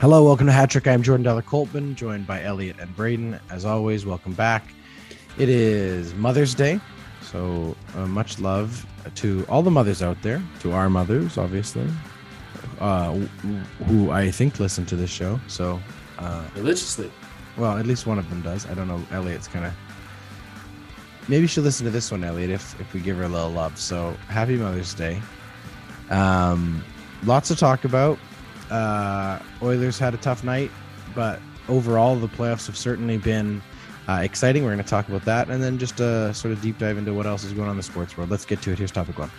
Hello, welcome to Hat Trick. I'm Jordan Deller Coltman, joined by Elliot and Braden. As always, welcome back. It is Mother's Day, so uh, much love to all the mothers out there, to our mothers, obviously, uh, who I think listen to this show. So, uh, religiously. Well, at least one of them does. I don't know. Elliot's kind of. Maybe she'll listen to this one, Elliot, if if we give her a little love. So, happy Mother's Day. Um, lots to talk about. Uh, Oilers had a tough night, but overall, the playoffs have certainly been uh, exciting. We're going to talk about that and then just uh, sort of deep dive into what else is going on in the sports world. Let's get to it. Here's topic one.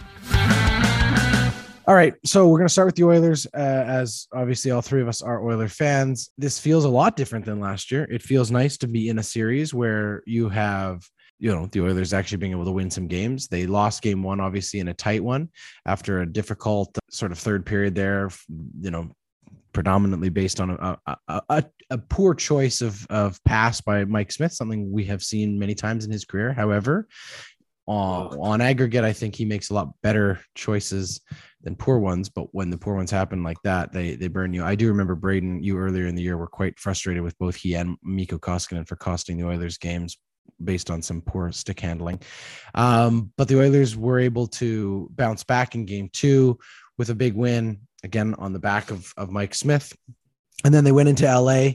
All right, so we're going to start with the Oilers, uh, as obviously all three of us are Oiler fans. This feels a lot different than last year. It feels nice to be in a series where you have you know the Oilers actually being able to win some games. They lost game one, obviously, in a tight one after a difficult sort of third period there. You know, predominantly based on a, a, a, a, poor choice of, of pass by Mike Smith, something we have seen many times in his career. However, on, on aggregate, I think he makes a lot better choices than poor ones. But when the poor ones happen like that, they they burn you. I do remember Braden, you earlier in the year were quite frustrated with both he and Mikko Koskinen for costing the Oilers games based on some poor stick handling. Um, but the Oilers were able to bounce back in game two with a big win again on the back of, of Mike Smith. And then they went into LA,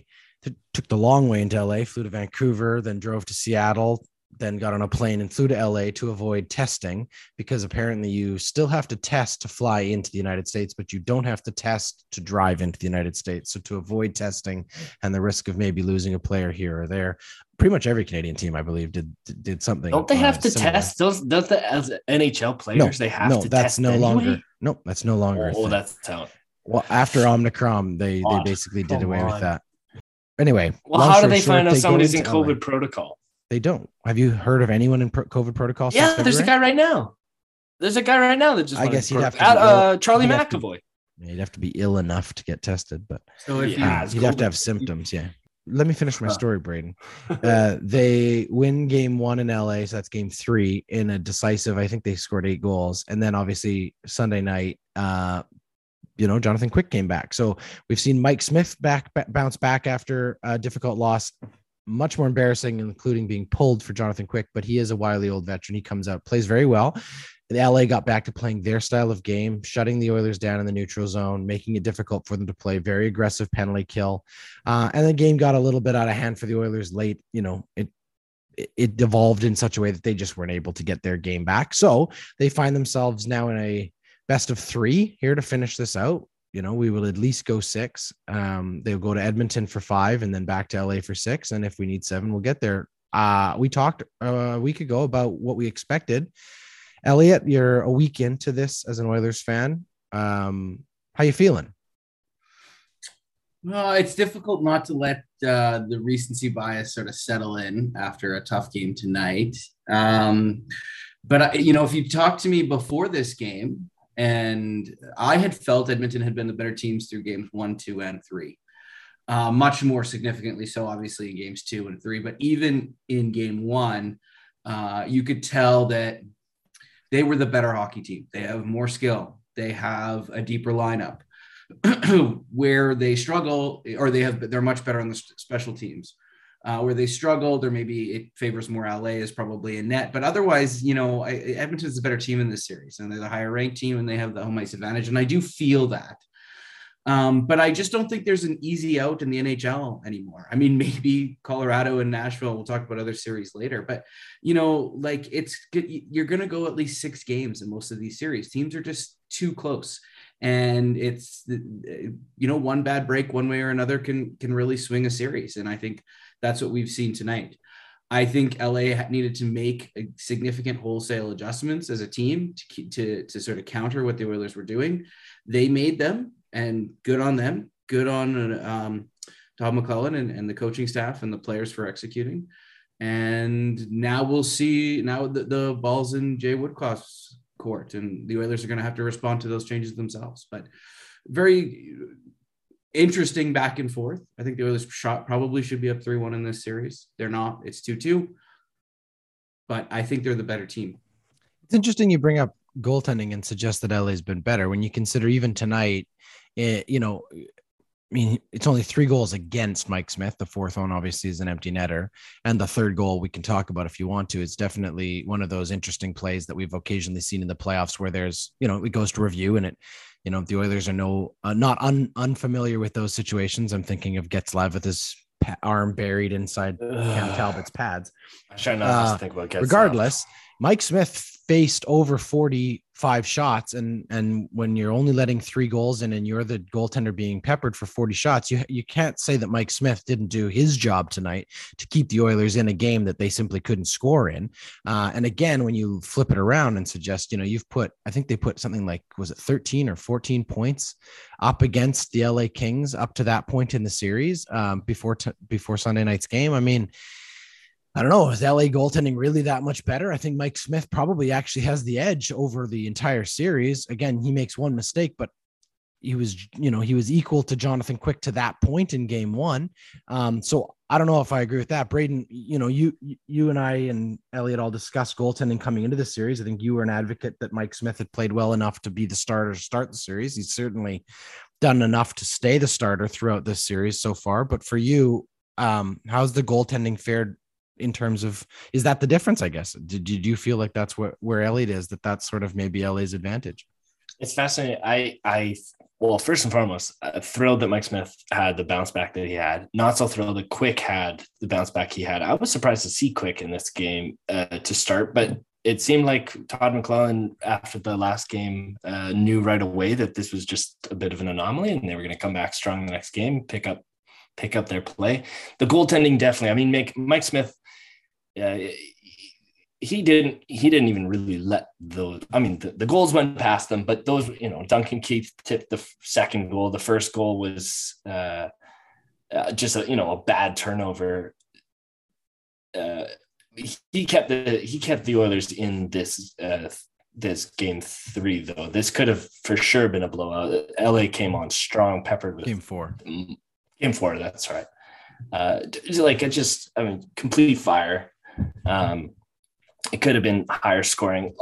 took the long way into LA, flew to Vancouver, then drove to Seattle, then got on a plane and flew to LA to avoid testing because apparently you still have to test to fly into the United States, but you don't have to test to drive into the United States. So to avoid testing and the risk of maybe losing a player here or there, pretty much every Canadian team, I believe, did did something. Don't they have uh, to similar. test those? Does the as NHL players no, they have to. no, to? that's no anyway? longer. No, that's no longer. Oh, that's talent. Well, after Omicron, they they basically did away on. with that. Anyway, well, how do they find out somebody's in COVID LA. protocol? They don't. Have you heard of anyone in COVID protocol? Yeah, there's a guy right now. There's a guy right now that just. I guess he'd have to. At, uh, Charlie McAvoy. To, he'd have to be ill enough to get tested, but so if yeah, he'd have to have symptoms. Yeah. Let me finish my story, Braden. Uh, they win game one in LA, so that's game three in a decisive. I think they scored eight goals, and then obviously Sunday night, uh, you know, Jonathan Quick came back. So we've seen Mike Smith back, bounce back after a difficult loss. Much more embarrassing, including being pulled for Jonathan Quick, but he is a wily old veteran. He comes out, plays very well. The LA got back to playing their style of game, shutting the Oilers down in the neutral zone, making it difficult for them to play. Very aggressive penalty kill, uh, and the game got a little bit out of hand for the Oilers late. You know, it it devolved in such a way that they just weren't able to get their game back. So they find themselves now in a best of three here to finish this out. You know, we will at least go six. Um, they'll go to Edmonton for five and then back to LA for six. And if we need seven, we'll get there. Uh, we talked uh, a week ago about what we expected. Elliot, you're a week into this as an Oilers fan. Um, how you feeling? Well, it's difficult not to let uh, the recency bias sort of settle in after a tough game tonight. Um, but you know, if you talked to me before this game, and I had felt Edmonton had been the better teams through games one, two, and three. Uh, much more significantly so, obviously, in games two and three. But even in game one, uh, you could tell that they were the better hockey team. They have more skill, they have a deeper lineup. where they struggle, or they have, they're much better on the special teams uh, where they struggled, or maybe it favors more LA is probably a net. But otherwise, you know, I, Edmonton's a better team in this series, and they're the higher ranked team, and they have the home ice advantage. And I do feel that. Um, but I just don't think there's an easy out in the NHL anymore. I mean, maybe Colorado and Nashville. We'll talk about other series later, but you know, like it's you're going to go at least six games in most of these series. Teams are just too close, and it's you know, one bad break one way or another can can really swing a series. And I think that's what we've seen tonight. I think LA needed to make significant wholesale adjustments as a team to, to, to sort of counter what the Oilers were doing. They made them, and good on them. Good on um, Todd McLellan and, and the coaching staff and the players for executing. And now we'll see. Now the, the ball's in Jay Woodcroft's court, and the Oilers are going to have to respond to those changes themselves. But very interesting back and forth. I think the Oilers shot probably should be up 3 1 in this series. They're not, it's 2 2. But I think they're the better team. It's interesting you bring up goaltending and suggest that LA's been better when you consider even tonight, it, you know, I mean, it's only three goals against Mike Smith. The fourth one, obviously, is an empty netter. And the third goal we can talk about if you want to. It's definitely one of those interesting plays that we've occasionally seen in the playoffs where there's, you know, it goes to review and it, you know, the Oilers are no, uh, not un, unfamiliar with those situations. I'm thinking of Getzlaf with his pa- arm buried inside Cam Talbot's pads. I try not Uh, to think about Getzlaf. Regardless, Mike Smith faced over 45 shots and and when you're only letting three goals in and you're the goaltender being peppered for 40 shots you you can't say that Mike Smith didn't do his job tonight to keep the Oilers in a game that they simply couldn't score in. Uh, and again when you flip it around and suggest you know you've put I think they put something like was it 13 or 14 points up against the LA Kings up to that point in the series um, before t- before Sunday night's game? I mean I don't know. Is LA goaltending really that much better? I think Mike Smith probably actually has the edge over the entire series. Again, he makes one mistake, but he was, you know, he was equal to Jonathan Quick to that point in game one. Um, so I don't know if I agree with that. Braden, you know, you you and I and Elliot all discussed goaltending coming into the series. I think you were an advocate that Mike Smith had played well enough to be the starter to start the series. He's certainly done enough to stay the starter throughout this series so far. But for you, um, how's the goaltending fared in terms of is that the difference i guess did, did you feel like that's what where elliot is that that's sort of maybe la's advantage It's fascinating. I, I, well, first and foremost, uh, thrilled that Mike Smith had the bounce back that he had. Not so thrilled that Quick had the bounce back he had. I was surprised to see Quick in this game uh, to start, but it seemed like Todd McLellan after the last game uh, knew right away that this was just a bit of an anomaly, and they were going to come back strong the next game, pick up, pick up their play. The goaltending definitely. I mean, make Mike Smith. Uh, he didn't he didn't even really let those i mean the, the goals went past them but those you know duncan keith tipped the second goal. The first goal was uh, uh, just a you know a bad turnover. Uh, he kept the he kept the oilers in this uh, this game three though. This could have for sure been a blowout. La came on strong peppered with game four. Game four that's right. Uh like it just i mean complete fire um it could have been higher scoring.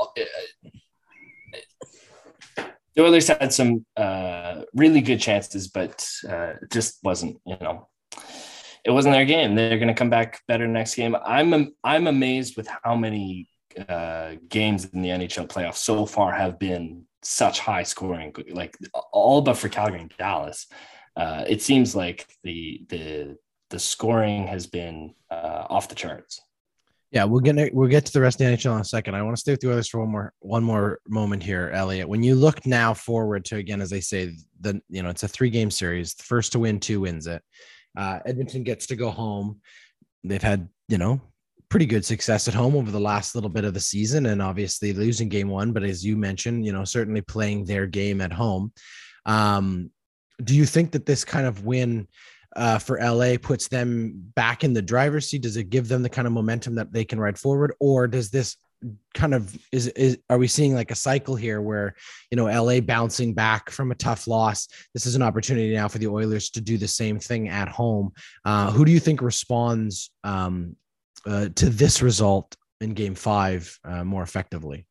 The Oilers had some uh, really good chances, but uh, just wasn't, you know, it wasn't their game. They're going to come back better next game. I'm I'm amazed with how many uh, games in the NHL playoffs so far have been such high scoring, like all but for Calgary and Dallas. Uh, it seems like the the the scoring has been uh, off the charts. Yeah, we'll get we'll get to the rest of the NHL in a second. I want to stay with the Oilers for one more one more moment here, Elliot. When you look now forward to again, as I say, the you know it's a three game series. The first to win two wins it. Uh, Edmonton gets to go home. They've had you know pretty good success at home over the last little bit of the season, and obviously losing game one. But as you mentioned, you know certainly playing their game at home. Um, do you think that this kind of win? Uh, for LA puts them back in the driver's seat? Does it give them the kind of momentum that they can ride forward, or does this kind of is is are we seeing like a cycle here where you know LA bouncing back from a tough loss? This is an opportunity now for the Oilers to do the same thing at home. Uh, who do you think responds um, uh, to this result in Game Five uh, more effectively?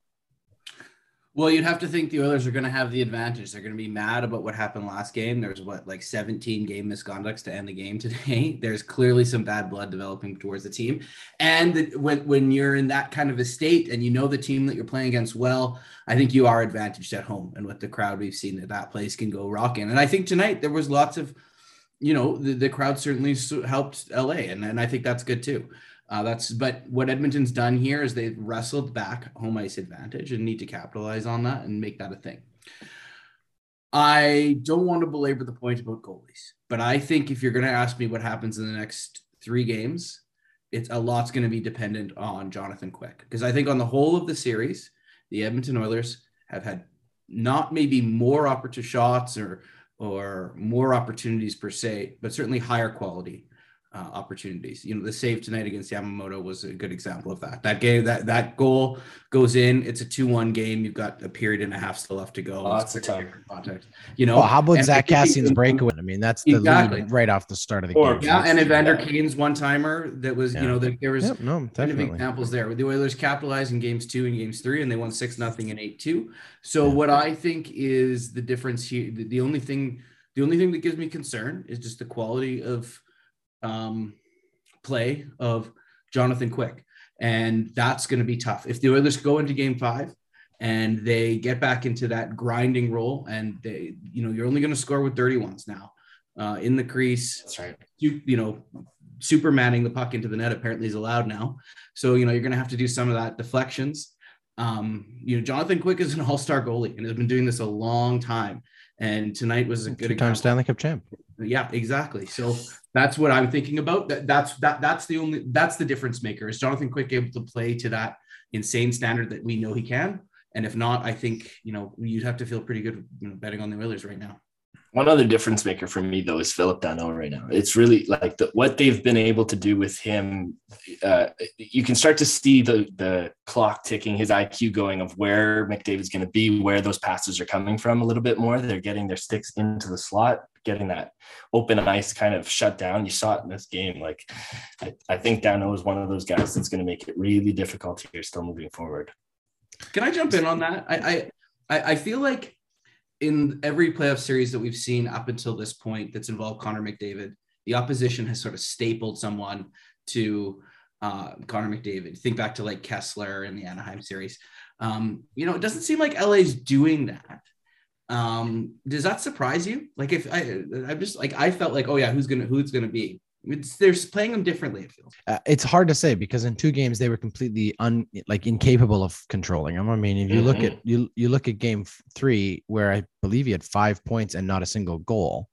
Well, you'd have to think the Oilers are going to have the advantage. They're going to be mad about what happened last game. There's what like 17 game misconducts to end the game today. There's clearly some bad blood developing towards the team, and when when you're in that kind of a state and you know the team that you're playing against well, I think you are advantaged at home. And with the crowd, we've seen that that place can go rocking. And I think tonight there was lots of, you know, the, the crowd certainly helped LA, and and I think that's good too. Uh, that's but what Edmonton's done here is they've wrestled back home ice advantage and need to capitalize on that and make that a thing. I don't want to belabor the point about goalies, but I think if you're going to ask me what happens in the next three games, it's a lot's going to be dependent on Jonathan Quick because I think on the whole of the series, the Edmonton Oilers have had not maybe more opportunity shots or or more opportunities per se, but certainly higher quality uh, opportunities. You know, the save tonight against Yamamoto was a good example of that. That game, that that goal goes in. It's a two-one game. You've got a period and a half still left to go. Lots of time. Context. You know, well, how about and Zack Kassian's breakaway? I mean, that's the Exactly. lead right off the start of the Or- game. Yeah, and Evander Yeah. Kane's one-timer that was, Yeah. you know, that there was Yep, no, kind of definitely. examples there. The Oilers capitalized in games two and games three, and they won six nothing and eight two. So what I think is the difference here, the, the only thing The only thing that gives me concern is just the quality of um, play of Jonathan Quick. And that's going to be tough. If the Oilers go into game five and they get back into that grinding role and they, you know, you're only going to score with dirty ones now uh, in the crease. That's right. You, you know, supermanning the puck into the net apparently is allowed now. So, you know, you're going to have to do some of that deflections. Um, you know, Jonathan Quick is an all-star goalie and has been doing this a long time. And tonight was a good Two-time Stanley Cup champ. Yeah, exactly. So that's what I'm thinking about. That that's that that's the only that's the difference maker. Is Jonathan Quick able to play to that insane standard that we know he can? And if not, I think you know you'd have to feel pretty good you know, betting on the Oilers right now. One other difference maker for me though is Phillip Danault right now. It's really like the, what they've been able to do with him. Uh, you can start to see the the clock ticking, his IQ going of where McDavid's going to be, where those passes are coming from a little bit more. They're getting their sticks into the slot, getting that open ice kind of shut down. You saw it in this game. Like I, I think Danault is one of those guys that's going to make it really difficult here still moving forward. Can I jump in on that? I I I feel like in every playoff series that we've seen up until this point that's involved Connor McDavid, the opposition has sort of stapled someone to uh, Connor McDavid. Think back to like Kesler in the Anaheim series. Um, you know, it doesn't seem like LA's doing that. Um, does that surprise you? Like if I, I'm just like I felt like, oh yeah, who's gonna who's gonna be? It's, they're playing them differently. It feels. Uh, it's hard to say because in two games they were completely un like incapable of controlling them. I mean, if you mm-hmm. look at you you look at game three where I believe he had five points and not a single goal.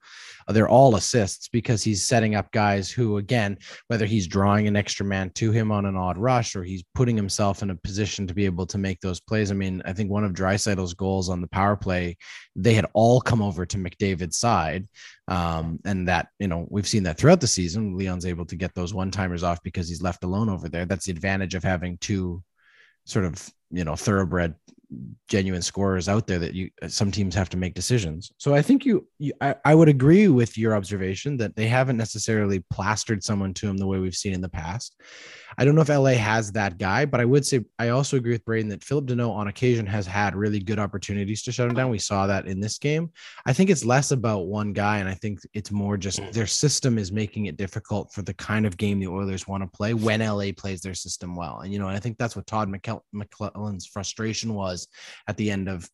Uh, they're all assists because he's setting up guys who, again, whether he's drawing an extra man to him on an odd rush or he's putting himself in a position to be able to make those plays. I mean, I think one of Draisaitl's goals on the power play, they had all come over to McDavid's side. Um, and that, you know, we've seen that throughout the season. Leon's able to get those one timers off because he's left alone over there. That's the advantage of having two sort of, you know, thoroughbred genuine scorers out there that you some teams have to make decisions. So I think you, you I, I, would agree with your observation that they haven't necessarily plastered someone to him the way we've seen in the past. I don't know if LA has that guy, but I would say I also agree with Braden that Phillip Danault on occasion has had really good opportunities to shut him down. We saw that in this game. I think it's less about one guy, and I think it's more just mm. their system is making it difficult for the kind of game the Oilers want to play when LA plays their system well. And you know, I think that's what Todd McLellan's frustration was at the end of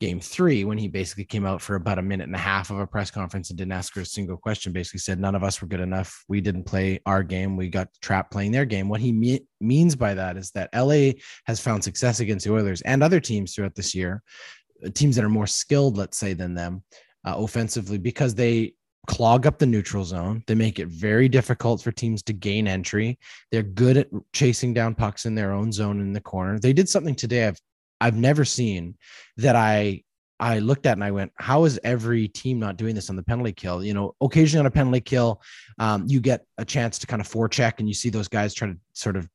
game three when he basically came out for about a minute and a half of a press conference and didn't ask her a single question basically said none of us were good enough we didn't play our game we got trapped playing their game what he me- means by that is that la has found success against the oilers and other teams throughout this year uh, teams that are more skilled let's say than them uh, offensively because they clog up the neutral zone. They make it very difficult for teams to gain entry. They're good at chasing down pucks in their own zone in the corner. They did something today I've I've never seen that I I looked at and I went, how is every team not doing this on the penalty kill? You know, occasionally on a penalty kill, um, you get a chance to kind of forecheck and you see those guys try to sort of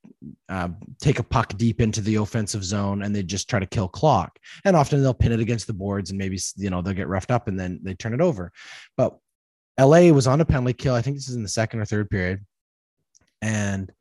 uh, take a puck deep into the offensive zone and they just try to kill clock. And often they'll pin it against the boards and maybe, you know, they'll get roughed up and then they turn it over. But LA was on a penalty kill. I think this is in the second or third period. And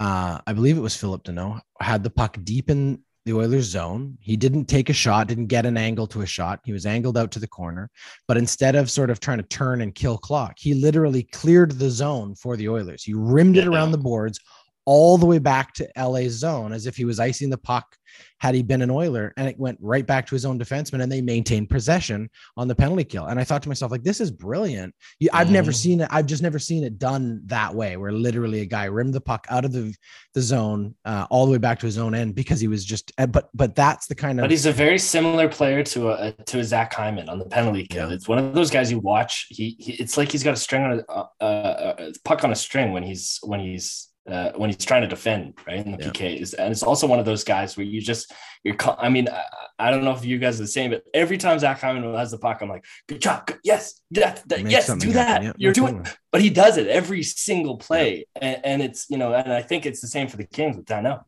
uh, I believe it was Phillip Danault had the puck deep in the Oilers zone. He didn't take a shot, didn't get an angle to a shot. He was angled out to the corner, but instead of sort of trying to turn and kill clock, he literally cleared the zone for the Oilers. He rimmed it around the boards all the way back to LA's zone as if he was icing the puck had he been an Oiler, and it went right back to his own defenseman, and they maintained possession on the penalty kill. And I thought to myself, like, this is brilliant. I've mm. never seen it. I've just never seen it done that way, where literally a guy rimmed the puck out of the the zone uh, all the way back to his own end because he was just. Uh, but but that's the kind of. But he's a very similar player to a to a Zach Hyman on the penalty kill. It's one of those guys you watch. He, he it's like he's got a string on a, a, a puck on a string when he's when he's uh, when he's trying to defend, right? In the yeah. PKs. And it's also one of those guys where you just, you're, I mean, I, I, don't know if you guys are the same, but every time Zach Hyman has the puck, I'm like, good job. Good, yes. That, that, yes. Do that. Yeah, you're doing, but he does it every single play. Yeah. And, and, it's, you know, and I think it's the same for the Kings with Danault.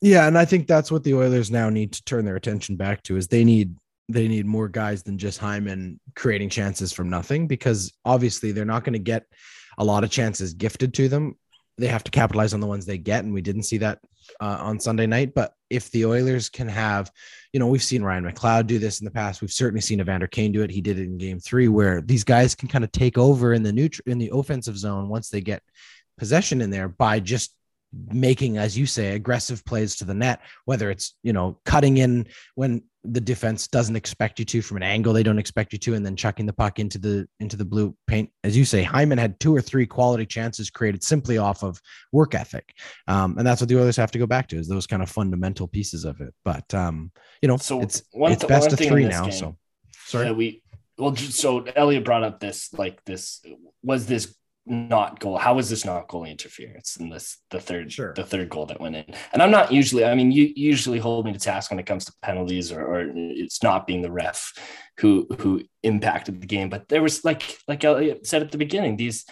Yeah. And I think that's what the Oilers now need to turn their attention back to is they need, they need more guys than just Hyman creating chances from nothing because obviously they're not going to get a lot of chances gifted to them they have to capitalize on the ones they get, and we didn't see that uh, on Sunday night. But if the Oilers can have, you know, we've seen Ryan McLeod do this in the past. We've certainly seen Evander Kane do it. He did it in Game Three, where these guys can kind of take over in the neutral in the offensive zone once they get possession in there by just making, as you say, aggressive plays to the net, whether it's, you know, cutting in when the defense doesn't expect you to from an angle they don't expect you to, and then chucking the puck into the into the blue paint. As you say, Hyman had two or three quality chances created simply off of work ethic. Um, and that's what the others have to go back to is those kind of fundamental pieces of it. But um, you know, so it's one, it's best of three now. Game, so sorry. We well, so Elliot brought up this like this was this not goal. How was this not goal interference And this the third sure. the third goal that went in? And I'm not usually. I mean, you usually hold me to task when it comes to penalties or, or it's not being the ref who who impacted the game. But there was like like I said at the beginning, these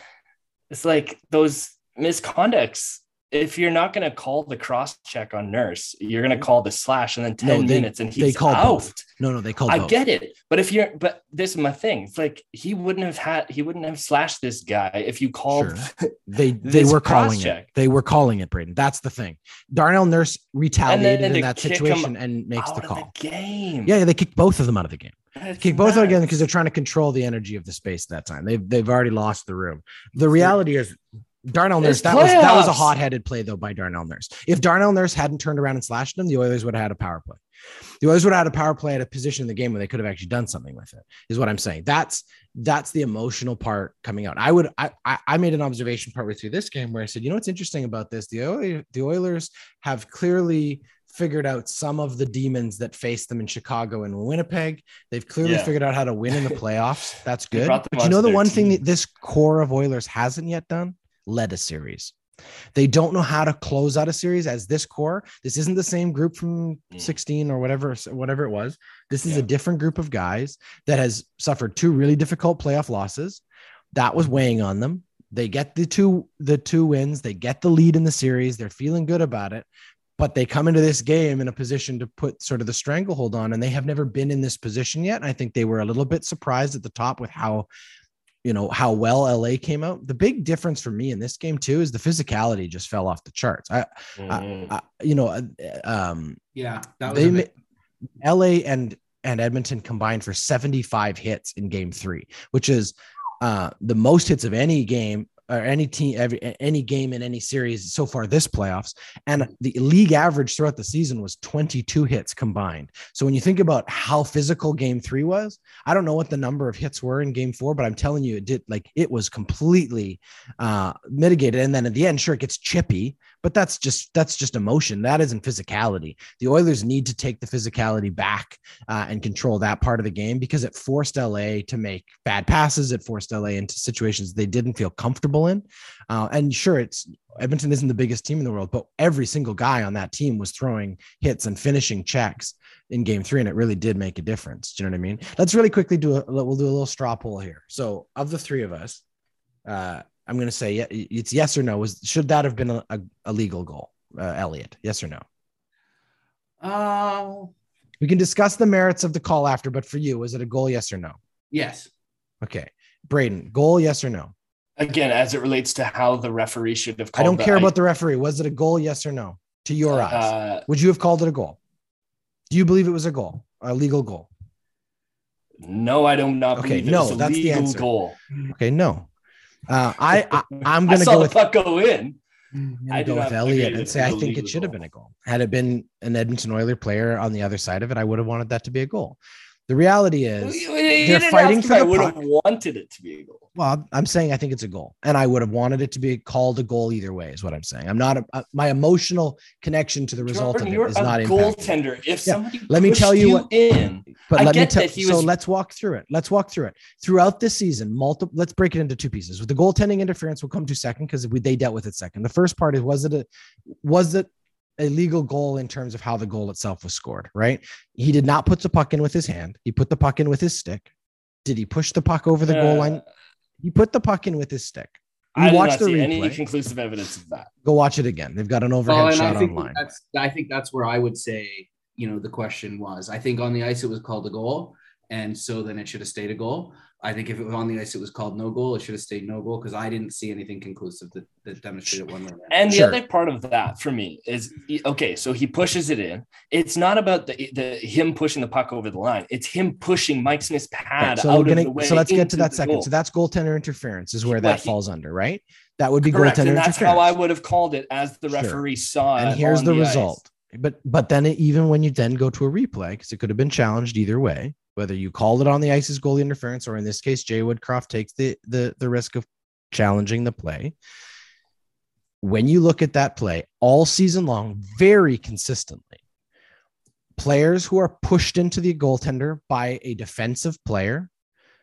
it's like those misconducts if you're not going to call the cross check on Nurse, you're going to mm-hmm. call the slash and then 10 no, they, minutes and he's they call out. Both. No, no, they call I both. get it. But if you're, but this is my thing. It's like he wouldn't have had, he wouldn't have slashed this guy if you called. Sure. They, they were calling it. They were calling it, Braden. That's the thing. Darnell Nurse retaliated in that situation and makes the call. The game. Yeah, they kicked both of them out of the game. That's kick both of them again because they're trying to control the energy of the space that time. They've, they've already lost the room. The reality is Darnell Nurse, that was that was a hot-headed play though by Darnell Nurse. If Darnell Nurse hadn't turned around and slashed him, the Oilers would have had a power play. The Oilers would have had a power play at a position in the game where they could have actually done something with it. Is what I'm saying. That's that's the emotional part coming out. I would I I made an observation partway through this game where I said, you know what's interesting about this? The Oilers, the Oilers have clearly figured out some of the demons that faced them in Chicago and Winnipeg. They've clearly yeah. figured out how to win in the playoffs. That's good. But you know the one team. thing that this core of Oilers hasn't yet done? Led a series. They don't know how to close out a series as this core. This isn't the same group from mm. 16 or whatever, whatever it was. This is yeah. a different group of guys that has suffered two really difficult playoff losses. That was weighing on them. They get the two the two wins. They get the lead in the series. They're feeling good about it, but they come into this game in a position to put sort of the stranglehold on, and they have never been in this position yet. I think they were a little bit surprised at the top with how you know how well LA came out. The big difference for me in this game too is the physicality just fell off the charts. I, mm. I, I you know, uh, um, yeah, they bit- LA and and Edmonton combined for 75 hits in game three, which is uh, the most hits of any game or any team, every any game in any series so far this playoffs. And the league average throughout the season was 22 hits combined. So when you think about how physical game three was, I don't know what the number of hits were in game four, but I'm telling you, it did like it was completely uh, mitigated. And then at the end, sure, it gets chippy, but that's just that's just emotion. That isn't physicality. The Oilers need to take the physicality back uh, and control that part of the game because it forced LA to make bad passes. It forced LA into situations they didn't feel comfortable in. Uh, and sure, it's Edmonton isn't the biggest team in the world, but every single guy on that team was throwing hits and finishing checks in game three, and it really did make a difference. Do you know what I mean? Let's really quickly do a we'll do a little straw poll here. So, of the three of us, uh, I'm going to say it's yes or no. Was should that have been a, a, a legal goal, uh, Elliot? Yes or no? Uh, we can discuss the merits of the call after, but for you, was it a goal? Yes or no? Yes. Okay, Braden, goal? Yes or no? Again, as it relates to how the referee should have. I don't care about the referee. Was it a goal? Yes or no? To your uh, eyes, would you have called it a goal? Do you believe it was a goal, a legal goal? No, I do not. Okay, no, that's the answer. Goal. Okay, no. Uh, I, I am gonna go with puck go in. I go with Elliot and say I think it should have been a goal. Had it been an Edmonton Oiler player on the other side of it, I would have wanted that to be a goal. The reality is they're fighting for the I would have wanted it to be a goal. Well, I'm saying I think it's a goal, and I would have wanted it to be called a goal either way. Is what I'm saying. I'm not a, uh, my emotional connection to the result Jordan, of it is not a goaltender. If yeah. somebody let me tell you, you what in, but I let me tell. So was... let's walk through it. Let's walk through it throughout this season. Multiple. Let's break it into two pieces. With the goaltending interference, we'll come to second because they dealt with it second. The first part is was it a was it a legal goal in terms of how the goal itself was scored, right? He did not put the puck in with his hand. He put the puck in with his stick. Did he push the puck over the uh, goal line? He put the puck in with his stick. You I watch the replay. Any conclusive evidence of that? Go watch it again. They've got an overhead oh, shot I think online. That's, I think that's where I would say, you know, the question was. I think on the ice it was called a goal, and so then it should have stayed a goal. I think if it was on the ice, it was called no goal. It should have stayed no goal because I didn't see anything conclusive that, that demonstrated one way. And the Sure. other part of that for me is okay. So he pushes it in. It's not about the, the him pushing the puck over the line. It's him pushing Mike Smith's pad Right, so, out we're getting- of the way. so let's get to that second. goal. So that's goaltender interference is where that he- falls under, right? That would be correct, goaltender and that's interference. how I would have called it as the Sure. referee saw. and it And here's on the, ice. result. But but then it, even when you then go to a replay, because it could have been challenged either way, whether you called it on the ice as goalie interference, or in this case, Jay Woodcroft takes the the the risk of challenging the play. When you look at that play all season long, very consistently, players who are pushed into the goaltender by a defensive player,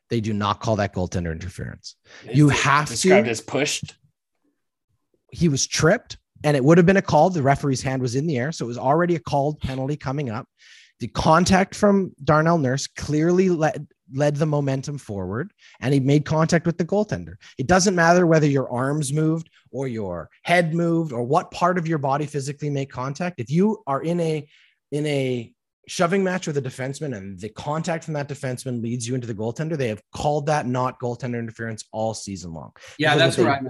they do not call that goaltender interference. You Is have to- described as pushed. he was tripped and it would have been a call. The referee's hand was in the air. So it was already a called penalty coming up. The contact from Darnell Nurse clearly led, led the momentum forward and he made contact with the goaltender. It doesn't matter whether your arms moved or your head moved or what part of your body physically made contact. If you are in a, in a, Shoving match with a defenseman and the contact from that defenseman leads you into the goaltender. They have called that not goaltender interference all season long. Yeah, Because that's what they-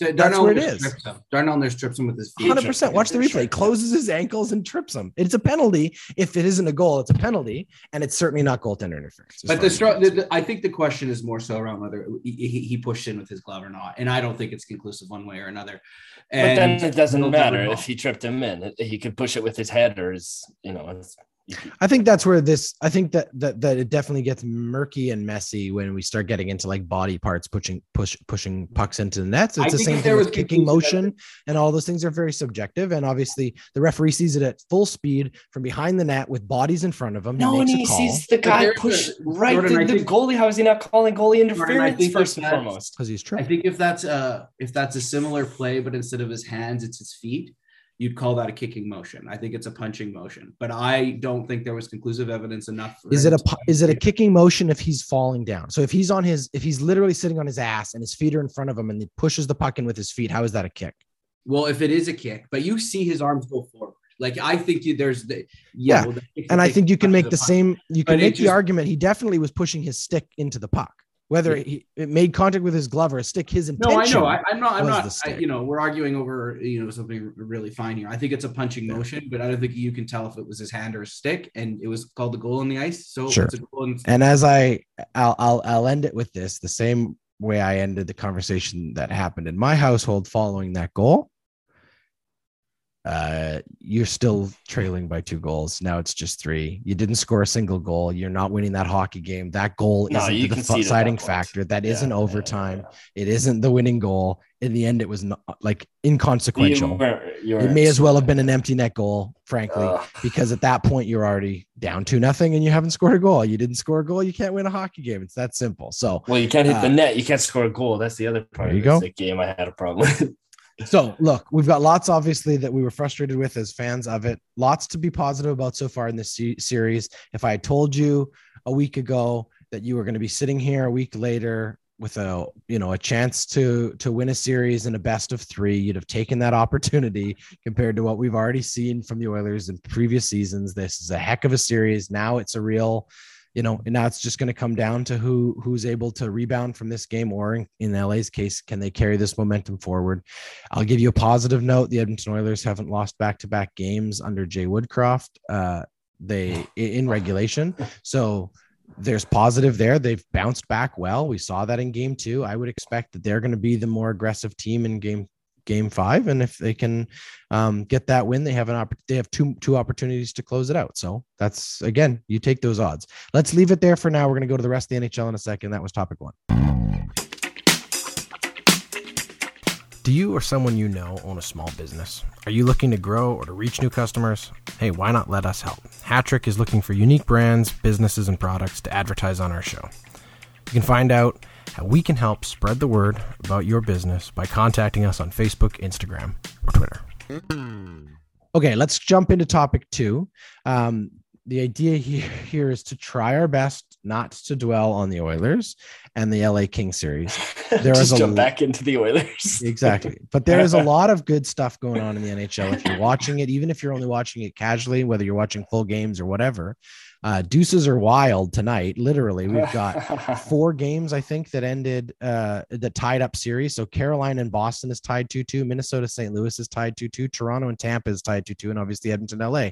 I Darnell where it Nurse is. trips him. Darnell Nurse trips him with his feet. Hundred percent. Watch the replay. He closes his ankles and trips him. It's a penalty. If it isn't a goal, it's a penalty, and it's certainly not goaltender interference. But the, stro- I'm the, the I think the question is more so around whether he, he, he pushed in with his glove or not, and I don't think it's conclusive one way or another. But then it doesn't matter if he tripped him in. He could push it with his head or his, you know. It's, I think that's where this. I think that that that it definitely gets murky and messy when we start getting into like body parts pushing push pushing pucks into the nets. I It's the same thing with kicking conclusive motion and all those things are very subjective. And obviously, the referee sees it at full speed from behind the net with bodies in front of him. no, and he sees the guy push a- right Jordan, the, the think- goalie. How is he not calling goalie Jordan, I interference think first and foremost? because he's I think if that's a if that's a similar play, but instead of his hands, it's his feet, you'd call that a kicking motion. I think it's a punching motion, but I don't think there was conclusive evidence enough. For Is it a pu- is it a kicking motion if he's falling down? So if he's on his if he's literally sitting on his ass and his feet are in front of him and he pushes the puck in with his feet, how is that a kick? Well, if it is a kick, but you see his arms go forward. Like I think you, there's the Yeah, well, the And I think you can make a the same. You can it make the argument he definitely was pushing his stick into the puck, whether Yeah. he it made contact with his glove or his stick. His No. I know. I, I'm not. I'm not. I, you know, we're arguing over you know something really fine here. I think it's a punching Yeah. motion, but I don't think you can tell if it was his hand or his stick, and it was called the goal on the ice. So Sure. it's a goal. And, And as I, I'll, I'll, I'll end it with this: the same way I ended the conversation that happened in my household following that goal. Uh, you're still trailing by two goals. Now it's just three. You didn't score a single goal. You're not winning that hockey game. That goal No, isn't you the can see it at that deciding factor. That Yeah, not overtime. yeah. It isn't the winning goal. In the end, it was not like You inconsequential. weren't- you It weren't may as well have been an empty net goal, frankly, Ugh. because at that point you're already down to nothing and you haven't scored a goal. You didn't score a goal, you can't win a hockey game. It's that simple. So, Well, you can't hit the Uh, net. You can't score a goal. That's the other part There you of go. game I had a problem with. so look, we've got lots obviously that we were frustrated with as fans of it. Lots to be positive about so far in this se- series. If I had told you a week ago that you were going to be sitting here a week later with a you know a chance to to win a series in a best of three you'd have taken that opportunity compared to what we've already seen from the oilers in previous seasons this is a heck of a series now it's a real you know and now it's just going to come down to who who's able to rebound from this game or in, in la's case can they carry this momentum forward i'll give you a positive note the edmonton oilers haven't lost back-to-back games under jay woodcroft uh they in regulation so there's positive there. They've bounced back well. We saw that in game two. I would expect that they're going to be the more aggressive team in game game five. And if they can um, get that win, they have an opp- they have two two opportunities to close it out. So that's again, you take those odds. Let's leave it there for now. We're going to go to the rest of the NHL in a second. That was topic one. Do you or someone you know own a small business? Are you looking to grow or to reach new customers? Hey, why not let us help? Hattrick is looking for unique brands, businesses, and products to advertise on our show. You can find out we can help spread the word about your business by contacting us on Facebook, Instagram, or Twitter. Okay, let's jump into topic two. Um, the idea here, here is to try our best not to dwell on the Oilers and the LA King series. There Just is a jump back into the Oilers. exactly. But there is a lot of good stuff going on in the NHL. If you're watching it, even if you're only watching it casually, whether you're watching full games or whatever, uh, deuces are wild tonight. Literally, we've got four games, I think, that ended uh, that tied up series. So Carolina and Boston is tied 2 2. Minnesota, St. Louis is tied 2 2. Toronto and Tampa is tied 2 2. And obviously Edmonton, LA.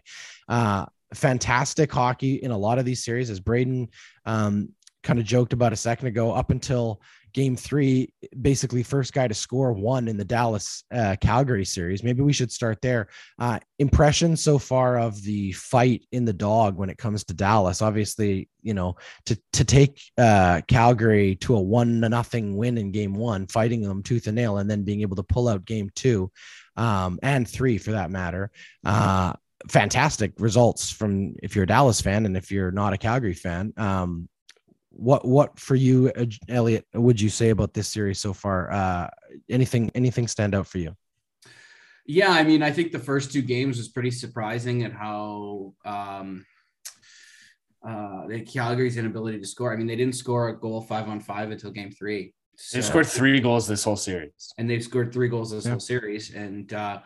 Uh, fantastic hockey in a lot of these series, as Braden um, kind of joked about a second ago, up until game three, basically first guy to score one in the Dallas uh, Calgary series. Maybe we should start there. Uh, impression so far of the fight in the dog when it comes to Dallas. Obviously, you know, to to take uh, Calgary to a one nothing win in game one, fighting them tooth and nail, and then being able to pull out game two um, and three for that matter. Uh, fantastic results from if you're a Dallas fan and if you're not a Calgary fan. Um, what what for you, uh, Elliot? Would you say about this series so far? Uh, anything anything stand out for you? Yeah, I mean, I think the first two games was pretty surprising at how um, uh, the Calgary's inability to score. I mean, they didn't score a goal five on five until game three. So, they've scored three goals this whole series, and they've scored three goals this yeah. whole series. And uh,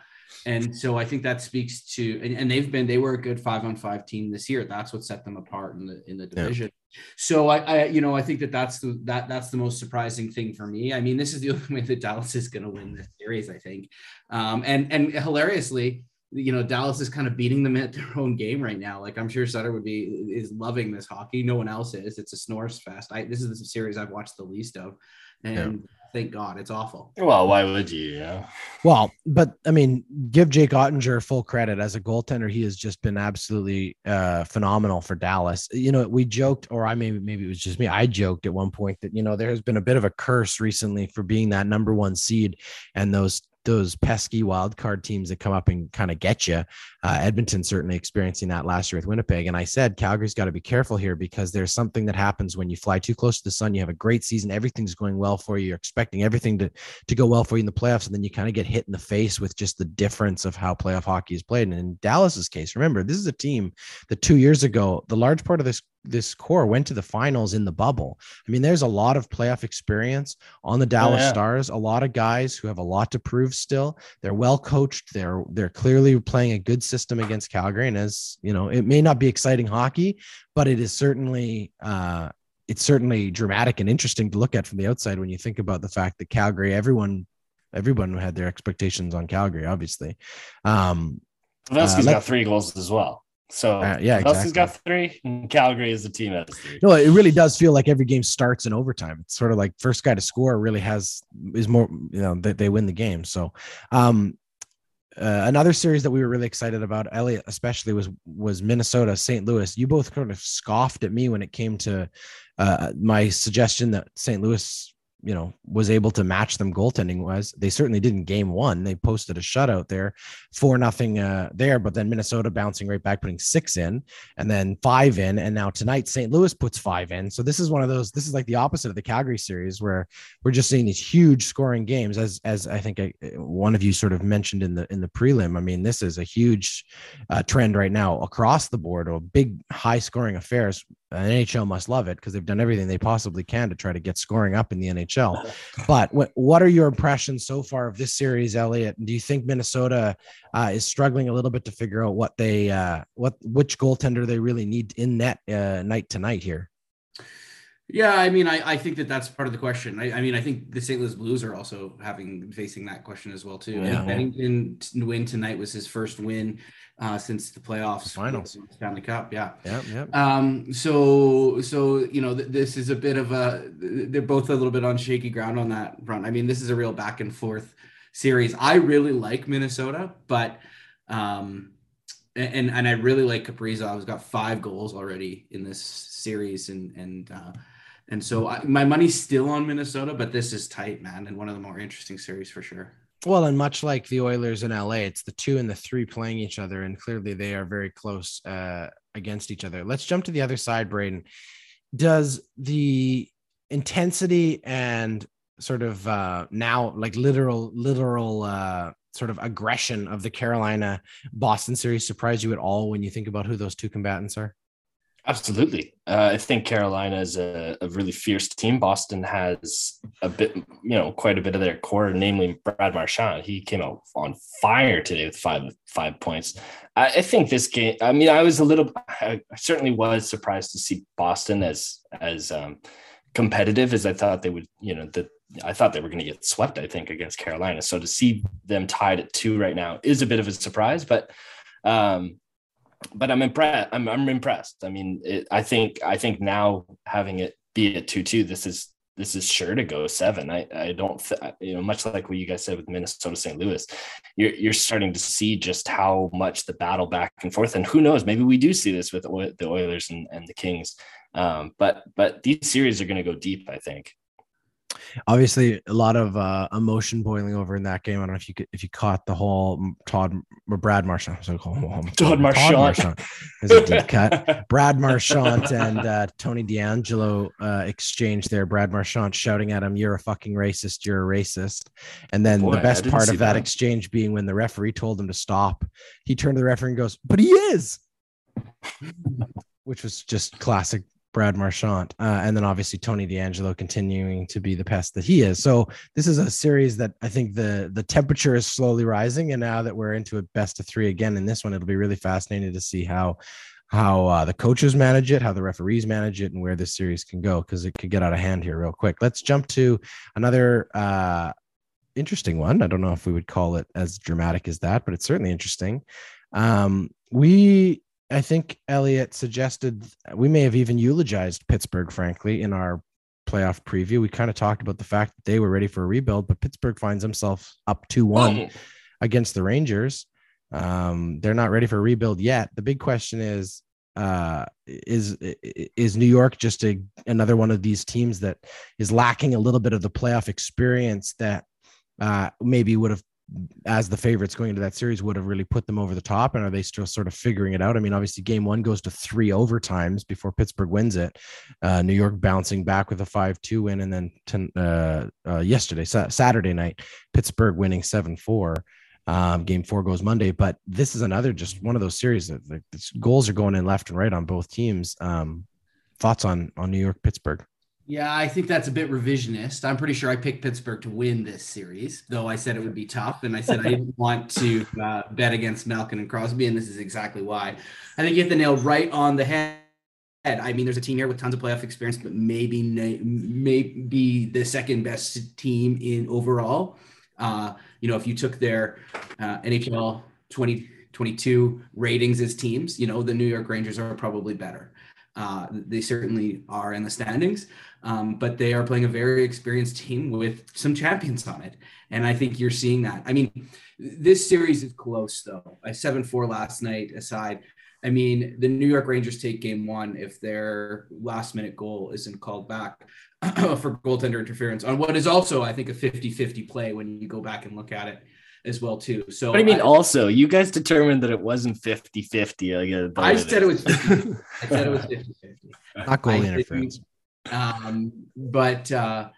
and so I think that speaks to and, and, they've been they were a good five on five team this year. That's what set them apart in the in the division. Yeah. So I, I you know I think that that's the that that's the most surprising thing for me. I mean this is the only way that Dallas is going to win this series. I think, um, and and hilariously. You know, Dallas is kind of beating them at their own game right now. Like I'm sure Sutter would be is loving this hockey. No one else is. It's a snores fest. I this is the series I've watched the least of, and yeah thank God. It's awful. Well, why would you? Yeah. Well, but I mean, give Jake Oettinger full credit as a goaltender. He has just been absolutely uh, phenomenal for Dallas. You know, we joked, or I maybe maybe it was just me. I joked at one point that you know there has been a bit of a curse recently for being that number one seed, and those those pesky wild card teams that come up and kind of get you. Uh, Edmonton certainly experiencing that last year with Winnipeg. And I said Calgary's got to be careful here because there's something that happens when you fly too close to the sun. You have a great season, everything's going well for you. You're expecting everything to to go well for you in the playoffs, and then you kind of get hit in the face with just the difference of how playoff hockey is played. And in Dallas's case, remember this is a team that two years ago, the large part of this this core went to the finals in the bubble. I mean, there's a lot of playoff experience on the Dallas oh, yeah. Stars, a lot of guys who have a lot to prove still. They're well coached. They're they're clearly playing a good system against Calgary. And as you know, it may not be exciting hockey, but it is certainly uh it's certainly dramatic and interesting to look at from the outside when you think about the fact that Calgary, everyone everyone had their expectations on Calgary, obviously. Um Pavelski's uh, got three goals as well. So uh, yeah, exactly. has got three, and Calgary is the team that. No, it really does feel like every game starts in overtime. It's sort of like first guy to score really has is more, you know, they, they win the game. So, um, uh, another series that we were really excited about, Elliot especially, was was Minnesota St. Louis. You both kind of scoffed at me when it came to uh, my suggestion that St. Louis you know was able to match them goaltending wise. they certainly didn't game one. They posted a shutout there four nothing uh, there but then minnesota bouncing right back putting six in and then five in. And now tonight st louis puts five in. So this is one of those this is like the opposite of the calgary series where we're just seeing these huge scoring games as as i think I, one of you sort of mentioned in the in the prelim. I mean this is a huge uh, trend right now across the board or big high scoring affairs NHL must love it because they've done everything they possibly can to try to get scoring up in the NHL. But what what are your impressions so far of this series, Elliot? Do you think Minnesota uh, is struggling a little bit to figure out what they uh, what which goaltender they really need in net uh, night to night here? Yeah, I mean, I, I think that that's part of the question. I, I mean, I think the St. Louis Blues are also having facing that question as well too. Yeah. I think Binnington win tonight was his first win uh, since the playoffs, the finals, Stanley Cup. Yeah. Yeah. Yeah. Um, so, so, you know, th- this is a bit of a, they're both a little bit on shaky ground on that front. I mean, this is a real back and forth series. I really like Minnesota, but, um, and, and I really like Kaprizov. He's got five goals already in this series. And, and, uh, and so I, my money's still on Minnesota, but this is tight, man, and one of the more interesting series for sure. Well, and much like the Oilers in LA, it's the two and the three playing each other, and clearly they are very close uh, against each other. Let's jump to the other side, Braden. Does the intensity and sort of uh, now like literal, literal uh, sort of aggression of the Carolina Boston series surprise you at all when you think about who those two combatants are? Absolutely. Uh, I think Carolina is a, a, really fierce team. Boston has a bit, you know, quite a bit of their core, namely Brad Marchand. He came out on fire today with five five points. I, I think this game. I mean, I was a little. I certainly was surprised to see Boston as as um, competitive as I thought they would. You know, that I thought they were going to get swept. I think against Carolina. So to see them tied at two right now is a bit of a surprise, but. Um, but I'm impressed. I'm, I'm impressed. I mean, it, I think I think now having it be at two two, this is this is sure to go seven. I I don't th- you know much like what you guys said with Minnesota St. Louis, you're you're starting to see just how much the battle back and forth, and who knows, maybe we do see this with the Oilers and, and the Kings. Um, but but these series are going to go deep. I think obviously a lot of uh, emotion boiling over in that game. I don't know if you could, if you caught the whole Todd or Brad Marchand. So call him Todd Marchand. Marchand is a deep cut. Brad Marchand and uh, Tony DeAngelo uh, exchange there. Brad Marchand shouting at him, "You're a fucking racist. You're a racist." And then Boy, the best part of that, that exchange being when the referee told him to stop, he turned to the referee and goes, "But he is." Which was just classic Brad Marchand, uh, and then obviously Tony DeAngelo continuing to be the pest that he is. So this is a series that I think the the temperature is slowly rising, and now that we're into a best of three again in this one, it'll be really fascinating to see how how uh, the coaches manage it, how the referees manage it, and where this series can go because it could get out of hand here real quick. Let's jump to another uh, interesting one. I don't know if we would call it as dramatic as that, but it's certainly interesting. Um, we I think Elliot suggested we may have even eulogized Pittsburgh, frankly, in our playoff preview. We kind of talked about the fact that they were ready for a rebuild, but Pittsburgh finds himself up 2 1 against the Rangers. Um, they're not ready for a rebuild yet. The big question is uh, is is New York just a another one of these teams that is lacking a little bit of the playoff experience that uh, maybe would have as the favorites going into that series would have really put them over the top and are they still sort of figuring it out? I mean obviously game one goes to three overtimes before pittsburgh wins it. Uh, new york bouncing back with a 5-2 win and then ten, uh, uh, yesterday saturday night pittsburgh winning 7-4 um, game four goes monday but this is another just one of those series that the, goals are going in left and right on both teams. Um, thoughts on on new york pittsburgh yeah, I think that's a bit revisionist. I'm pretty sure I picked Pittsburgh to win this series, though I said it would be tough. And I said I didn't want to uh, bet against Malkin and Crosby. And this is exactly why. I think you hit the nail right on the head. I mean, there's a team here with tons of playoff experience, but maybe maybe the second best team in overall. Uh, you know, if you took their uh, NHL 2022 ratings as teams, you know, the New York Rangers are probably better. Uh, they certainly are in the standings, um, but they are playing a very experienced team with some champions on it. And I think you're seeing that. I mean, this series is close, though. A 7 4 last night aside. I mean, the New York Rangers take game one if their last minute goal isn't called back for goaltender interference on what is also, I think, a 50 50 play when you go back and look at it as well too. So what I mean, I, also, you guys determined that it wasn't 50 50. I, I said it was 50. I said it was 50 50. Not goal interference. Um, but uh,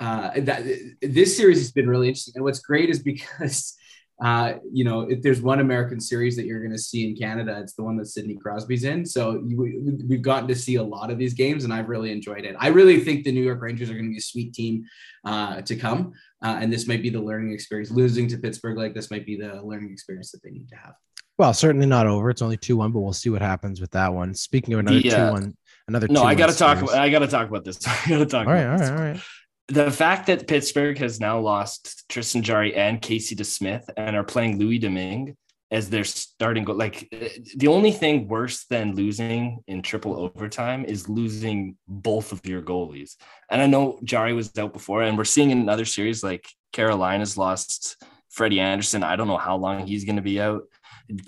uh, that this series has been really interesting. And what's great is because uh, you know, if there's one American series that you're going to see in Canada, it's the one that Sidney Crosby's in. So you, we've gotten to see a lot of these games, and I've really enjoyed it. I really think the New York Rangers are going to be a sweet team uh, to come, uh, and this might be the learning experience. Losing to Pittsburgh like this might be the learning experience that they need to have. Well, certainly not over. It's only two one, but we'll see what happens with that one. Speaking of another two one, another no, I got to talk. About, I got to talk about this. I got to talk. All right, all right, all right the fact that Pittsburgh has now lost Tristan Jarry and Casey DeSmith and are playing Louis Domingue as their starting. Like eh, the only thing worse than losing in triple overtime is losing both of your goalies. And I know Jarry was out before, and we're seeing in another series like Carolina's lost Freddie Andersen. I don't know how long he's going to be out.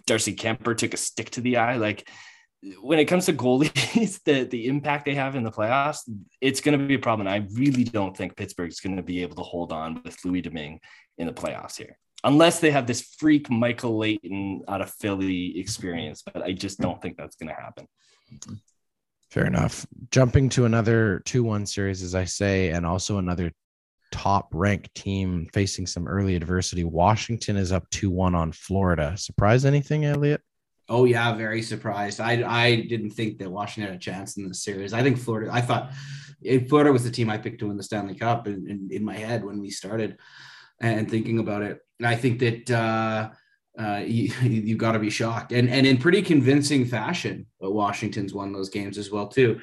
Darcy Kuemper took a stick to the eye. Like when it comes to goalies, the, the impact they have in the playoffs, it's going to be a problem. I really don't think Pittsburgh's going to be able to hold on with Louis Domingue in the playoffs here, unless they have this freak Michael Leighton out of Philly experience. But I just don't think that's going to happen. Fair enough. Jumping to another 2 1 series, as I say, and also another top ranked team facing some early adversity. Washington is up 2 1 on Florida. Surprise anything, Elliot? Oh yeah, very surprised. I I didn't think that Washington had a chance in this series. I think Florida. I thought Florida was the team I picked to win the Stanley Cup in, in, in my head when we started and thinking about it. And I think that uh, uh, you, you've got to be shocked and and in pretty convincing fashion. But Washington's won those games as well too.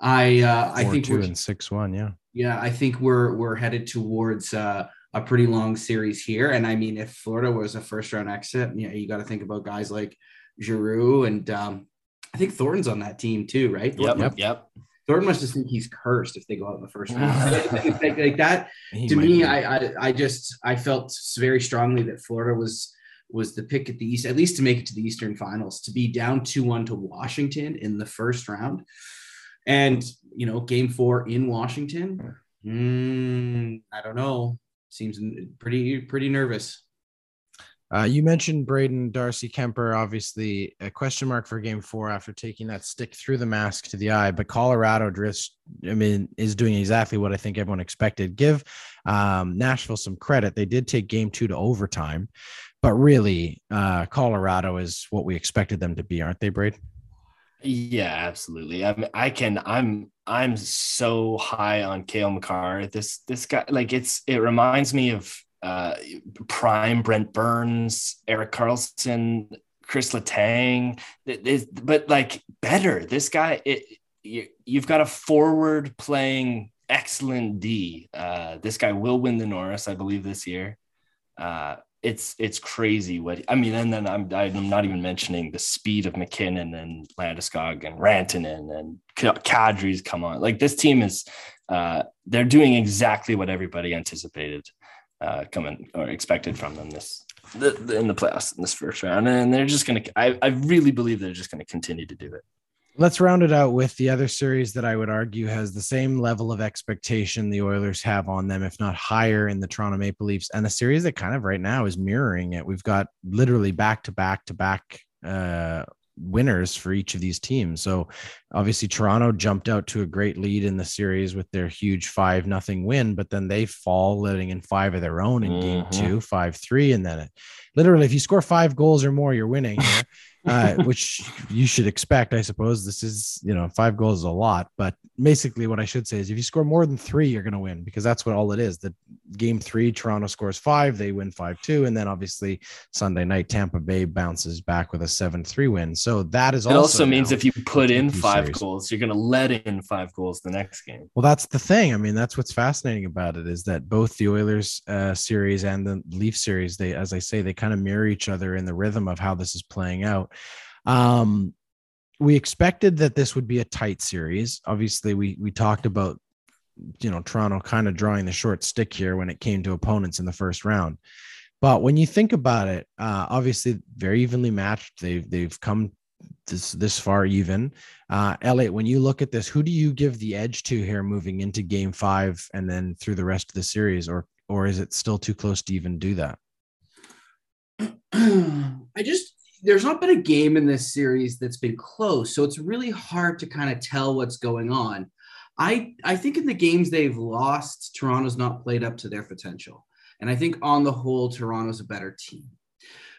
I uh, I think two and six one. Yeah, yeah. I think we're we're headed towards. Uh, a pretty long series here. And I mean, if Florida was a first round exit, you know, you got to think about guys like Giroux and um, I think Thornton's on that team too, right? Yep, yep, yep. Thornton must just think he's cursed if they go out in the first round. like, like, that he to me, I, I I just I felt very strongly that Florida was was the pick at the East, at least to make it to the Eastern Finals, to be down two one to Washington in the first round, and you know, Game Four in Washington. Mm, I don't know seems pretty pretty nervous. Uh, you mentioned Braden Darcy Kuemper, obviously a question mark for game four after taking that stick through the mask to the eye. But Colorado just, I mean, is doing exactly what I think everyone expected. Give um, Nashville some credit. They did take game two to overtime, but really, uh, Colorado is what we expected them to be, aren't they, Braden? Yeah, absolutely. I mean, I can. I'm. I'm so high on Cale Makar. This this guy, like, it's. It reminds me of uh, prime Brent Burns, Erik Karlsson, Chris Letang. But like better. This guy. It. You, you've got a forward playing excellent D. Uh, this guy will win the Norris, I believe, this year. Uh, it's it's crazy what I mean. And then I'm I'm not even mentioning the speed of MacKinnon and Landeskog and Rantanen and Kadri's come on. Like this team is uh, they're doing exactly what everybody anticipated uh, coming or expected from them this the, the, in the playoffs in this first round, and they're just gonna. I I really believe they're just gonna continue to do it. Let's round it out with the other series that I would argue has the same level of expectation the Oilers have on them, if not higher, in the Toronto Maple Leafs, and a series that kind of right now is mirroring it. We've got literally back to back to back uh, winners for each of these teams. So obviously Toronto jumped out to a great lead in the series with their huge five nothing win, but then they fall letting in five of their own in mm-hmm. game two, five three, and then it literally if you score five goals or more, you're winning. uh, which you should expect, I suppose. This is, you know, five goals is a lot, but basically what I should say is if you score more than three, you're going to win because that's what all it is. The game three, Toronto scores five, they win five two, and then obviously Sunday night Tampa Bay bounces back with a seven three win. So that is it. Also, also means if you put in five series. goals, you're going to let in five goals the next game. Well, that's the thing. I mean, that's what's fascinating about it is that both the Oilers uh, series and the Leaf series, they, as I say, they kind of mirror each other in the rhythm of how this is playing out. Um, we expected that this would be a tight series. Obviously, we we talked about you know Toronto kind of drawing the short stick here when it came to opponents in the first round. But when you think about it, uh, obviously very evenly matched. They've they've come this this far even. Uh, Elliot, when you look at this, who do you give the edge to here moving into Game Five and then through the rest of the series, or or is it still too close to even do that? I just there's not been a game in this series that's been close, so it's really hard to kind of tell what's going on. I I think in the games they've lost, Toronto's not played up to their potential, and I think on the whole, Toronto's a better team.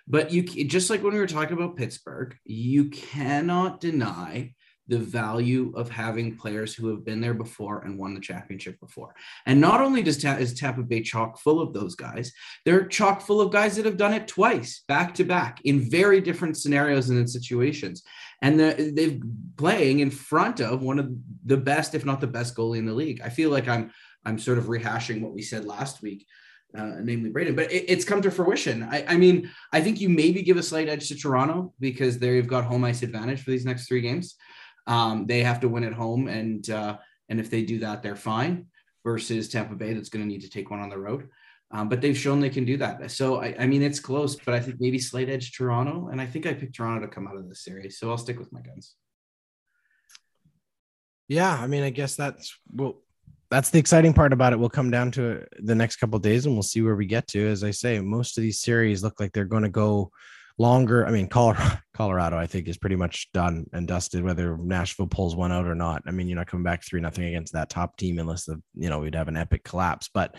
But you just like when we were talking about Pittsburgh, you cannot deny the value of having players who have been there before and won the championship before. And not only does Ta- is Tampa Bay chock full of those guys, they're chock full of guys that have done it twice, back to back, in very different scenarios and in situations. And they're playing in front of one of the best, if not the best, goalie in the league. I feel like I'm I'm sort of rehashing what we said last week. Uh, namely Braden, but it, it's come to fruition. I, I, mean, I think you maybe give a slight edge to Toronto because they've got home ice advantage for these next three games. Um, they have to win at home, and uh, and if they do that, they're fine. Versus Tampa Bay, that's going to need to take one on the road. Um, but they've shown they can do that. So I, I, mean, it's close, but I think maybe slight edge Toronto, and I think I picked Toronto to come out of this series. So I'll stick with my guns. Yeah, I mean, I guess that's well, that's the exciting part about it. We'll come down to the next couple days, and we'll see where we get to. As I say, most of these series look like they're going to go longer. I mean, Colorado, Colorado, I think is pretty much done and dusted. Whether Nashville pulls one out or not, I mean, you're not coming back three nothing against that top team unless the you know we'd have an epic collapse. But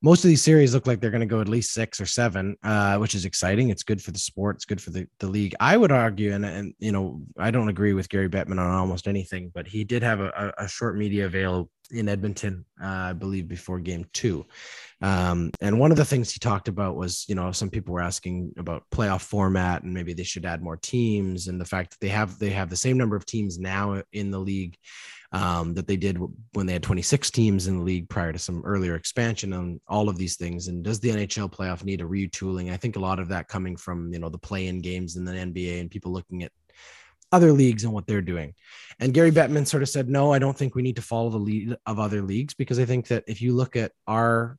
most of these series look like they're going to go at least six or seven, uh, which is exciting. It's good for the sport. It's good for the, the league. I would argue, and, and you know, I don't agree with Gary Bettman on almost anything, but he did have a, a short media avail in Edmonton, uh, I believe, before game two. Um, and one of the things he talked about was, you know, some people were asking about playoff format and maybe they should add more teams, and the fact that they have they have the same number of teams now in the league um, that they did when they had 26 teams in the league prior to some earlier expansion on all of these things. And does the NHL playoff need a retooling? I think a lot of that coming from you know the play-in games in the NBA and people looking at other leagues and what they're doing. And Gary Bettman sort of said, no, I don't think we need to follow the lead of other leagues because I think that if you look at our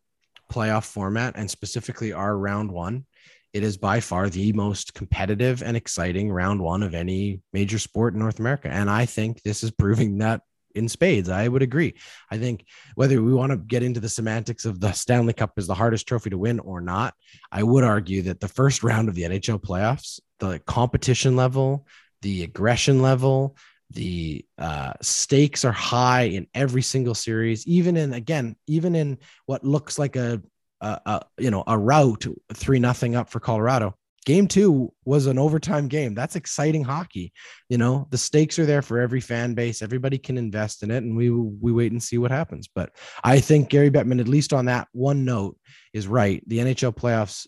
playoff format and specifically our round one, it is by far the most competitive and exciting round one of any major sport in North America. And I think this is proving that in spades. I would agree. I think whether we want to get into the semantics of the Stanley Cup is the hardest trophy to win or not, I would argue that the first round of the NHL playoffs, the competition level, the aggression level, the uh, stakes are high in every single series, even in again, even in what looks like a, a, a you know a route three nothing up for Colorado game two was an overtime game. That's exciting hockey. You know, the stakes are there for every fan base. Everybody can invest in it, and we we wait and see what happens. But I think Gary Bettman, at least on that one note, is right. The NHL playoffs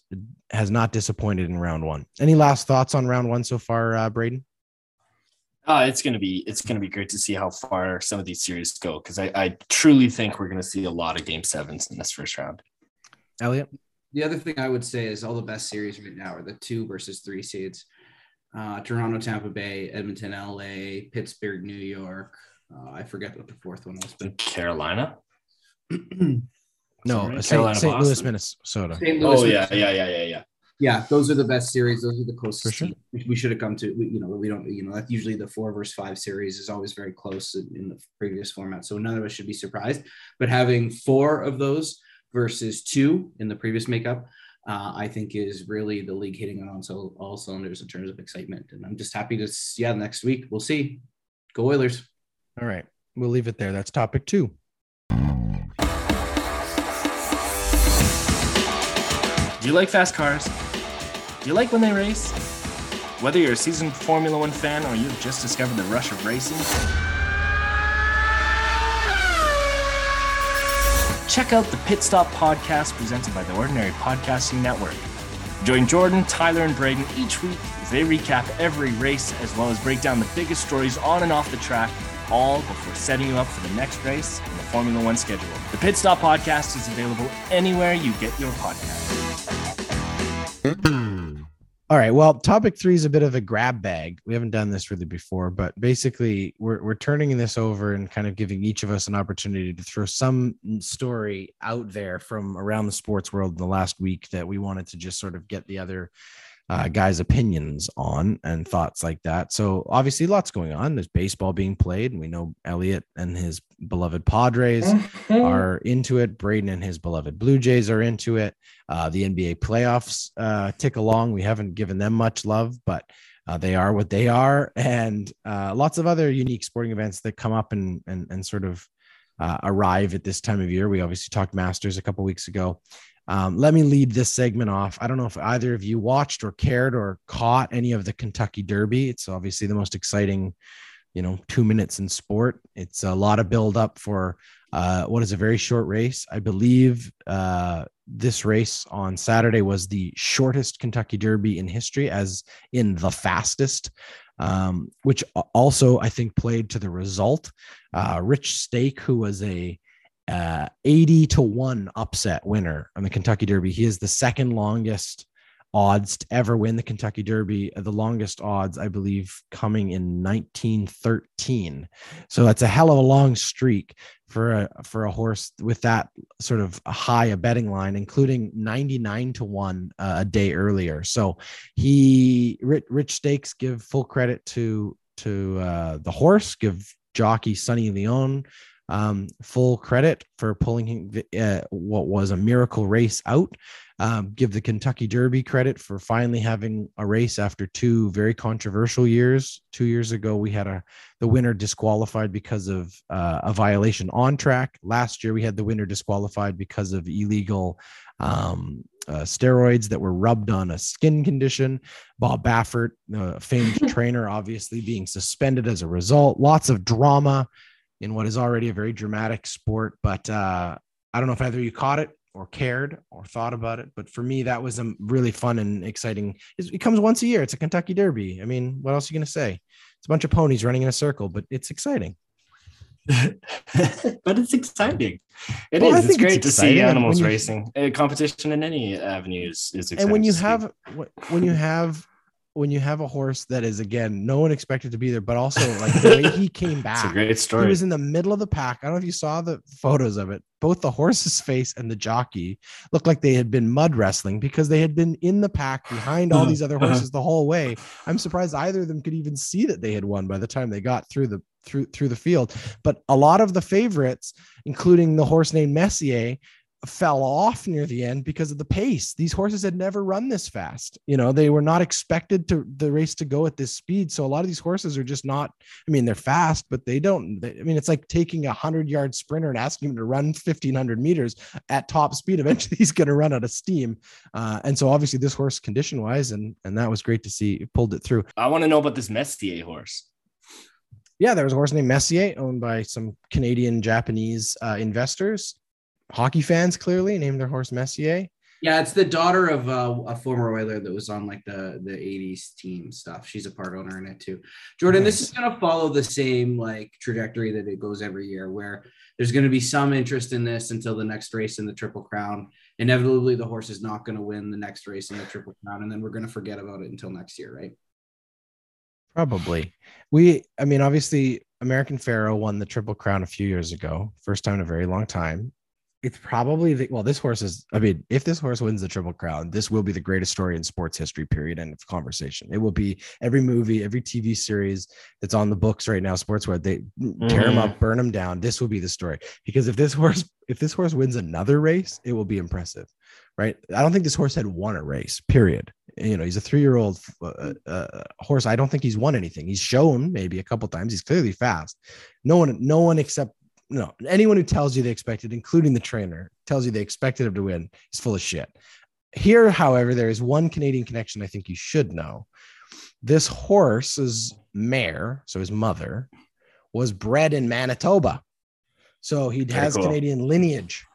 has not disappointed in round one. Any last thoughts on round one so far, uh, Braden? Uh, it's gonna be it's gonna be great to see how far some of these series go because I, I truly think we're gonna see a lot of game sevens in this first round. Elliot the other thing I would say is all the best series right now are the two versus three seeds. Uh, Toronto, Tampa Bay, Edmonton, LA, Pittsburgh, New York. Uh, I forget what the fourth one was. But Carolina. no, St. St. Louis, Minnesota. St. Louis, oh yeah, Minnesota. yeah, yeah, yeah, yeah. Yeah, those are the best series. Those are the closest. Sure. We should have come to. You know, we don't. You know, that's usually the four versus five series is always very close in the previous format. So none of us should be surprised. But having four of those versus two in the previous makeup, uh, I think is really the league hitting on all, all cylinders in terms of excitement. And I'm just happy to, yeah, next week we'll see. Go Oilers. All right. We'll leave it there. That's topic two. Do you like fast cars? You like when they race? Whether you're a seasoned Formula One fan or you've just discovered the rush of racing, check out the Pit Stop podcast presented by the Ordinary Podcasting Network. Join Jordan, Tyler, and Braden each week as they recap every race as well as break down the biggest stories on and off the track, all before setting you up for the next race in the Formula One schedule. The Pit Stop podcast is available anywhere you get your podcast. All right. Well, topic three is a bit of a grab bag. We haven't done this really before, but basically, we're, we're turning this over and kind of giving each of us an opportunity to throw some story out there from around the sports world in the last week that we wanted to just sort of get the other uh, guys' opinions on and thoughts like that. So obviously, lots going on. There's baseball being played, and we know Elliot and his beloved Padres mm-hmm. are into it. Braden and his beloved Blue Jays are into it. Uh, the NBA playoffs uh, tick along. We haven't given them much love, but uh, they are what they are, and uh, lots of other unique sporting events that come up and and and sort of uh, arrive at this time of year. We obviously talked Masters a couple weeks ago. Um, let me lead this segment off. I don't know if either of you watched or cared or caught any of the Kentucky Derby. It's obviously the most exciting, you know, two minutes in sport. It's a lot of build up for uh, what is a very short race. I believe uh, this race on Saturday was the shortest Kentucky Derby in history, as in the fastest. Um, which also I think played to the result. Uh, Rich Strike, who was a uh, 80 to 1 upset winner on the Kentucky Derby. He is the second longest odds to ever win the Kentucky Derby. The longest odds, I believe, coming in 1913. So that's a hell of a long streak for a for a horse with that sort of high a betting line, including 99 to one uh, a day earlier. So he rich, stakes give full credit to to uh, the horse, give jockey Sonny Leon um, full credit for pulling uh, what was a miracle race out. Um, give the Kentucky Derby credit for finally having a race after two very controversial years. Two years ago, we had a the winner disqualified because of uh, a violation on track. Last year, we had the winner disqualified because of illegal um, uh, steroids that were rubbed on a skin condition. Bob Baffert, uh, famed trainer, obviously being suspended as a result. Lots of drama in what is already a very dramatic sport. But uh, I don't know if either you caught it or cared or thought about it. But for me, that was a really fun and exciting. It comes once a year. It's a Kentucky Derby. I mean, what else are you going to say? It's a bunch of ponies running in a circle, but it's exciting. but it's exciting. It well, is. It's great it's to see animals you, racing. A competition in any avenue is, is And when you have when you have when you have a horse that is again no one expected to be there, but also like the way he came back. It's a great story. He was in the middle of the pack. I don't know if you saw the photos of it. Both the horse's face and the jockey looked like they had been mud wrestling because they had been in the pack behind all these other uh-huh. horses the whole way. I'm surprised either of them could even see that they had won by the time they got through the through through the field. But a lot of the favorites, including the horse named Messier, fell off near the end because of the pace. These horses had never run this fast. You know, they were not expected to the race to go at this speed. So a lot of these horses are just not, I mean, they're fast, but they don't, they, I mean, it's like taking a hundred yard sprinter and asking him to run 1500 meters at top speed. Eventually he's going to run out of steam. Uh, and so obviously this horse condition wise, and, and that was great to see it pulled it through. I want to know about this Messier horse yeah, there was a horse named Messier owned by some Canadian Japanese uh, investors hockey fans clearly named their horse Messier. Yeah, it's the daughter of uh, a former Oiler that was on like the the '80s team stuff. She's a part owner in it too. Jordan, nice. this is going to follow the same like trajectory that it goes every year, where there's going to be some interest in this until the next race in the Triple Crown. Inevitably, the horse is not going to win the next race in the Triple Crown, and then we're going to forget about it until next year, right? Probably. We, I mean, obviously, American Pharoah won the Triple Crown a few years ago, first time in a very long time it's probably the well this horse is i mean if this horse wins the triple crown this will be the greatest story in sports history period end of conversation. It will be every movie every tv series that's on the books right now sports where they mm-hmm. tear them up burn them down. This will be the story. Because if this horse if this horse wins another race it will be impressive right? I don't think this horse had won a race period. You know he's a three-year-old uh, uh, horse. I don't think he's won anything. He's shown maybe a couple times. He's clearly fast. No one no one except no, anyone who tells you they expected, including the trainer, tells you they expected him to win is full of shit. Here, however, there is one Canadian connection I think you should know. This horse's mare, so his mother, was bred in Manitoba. So he has cool. Canadian lineage,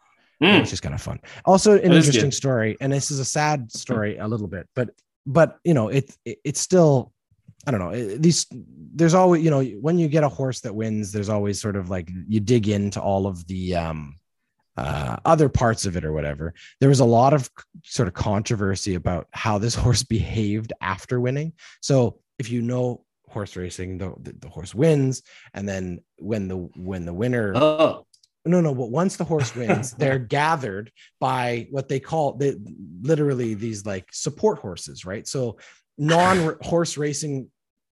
mm. which is kind of fun. Also, an that interesting story, and this is a sad story a little bit, but but you know, it, it it's still I don't know. Eh, these there's always you know when you get a horse that wins, there's always sort of like you dig into all of the um, uh, other parts of it or whatever. There was a lot of sort of controversy about how this horse behaved after winning. So if you know horse racing, the, the, the horse wins, and then when the when the winner oh. No, no, but once the horse wins, they're gathered by what they call the literally these like support horses, right? So non horse racing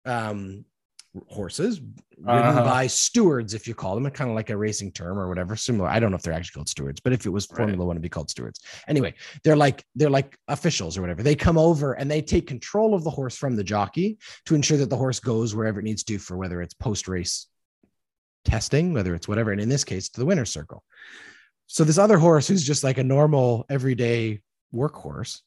um, horses ridden uh-huh. by stewards, if you call them, kind of like a racing term or whatever. Similar. I don't know if they're actually called stewards, but if it was Formula right. One, it'd be called stewards. Anyway, they're like they're like officials or whatever. They come over and they take control of the horse from the jockey to ensure that the horse goes wherever it needs to for whether it's post race testing, whether it's whatever, and in this case, to the winner's circle. So this other horse who's just like a normal everyday workhorse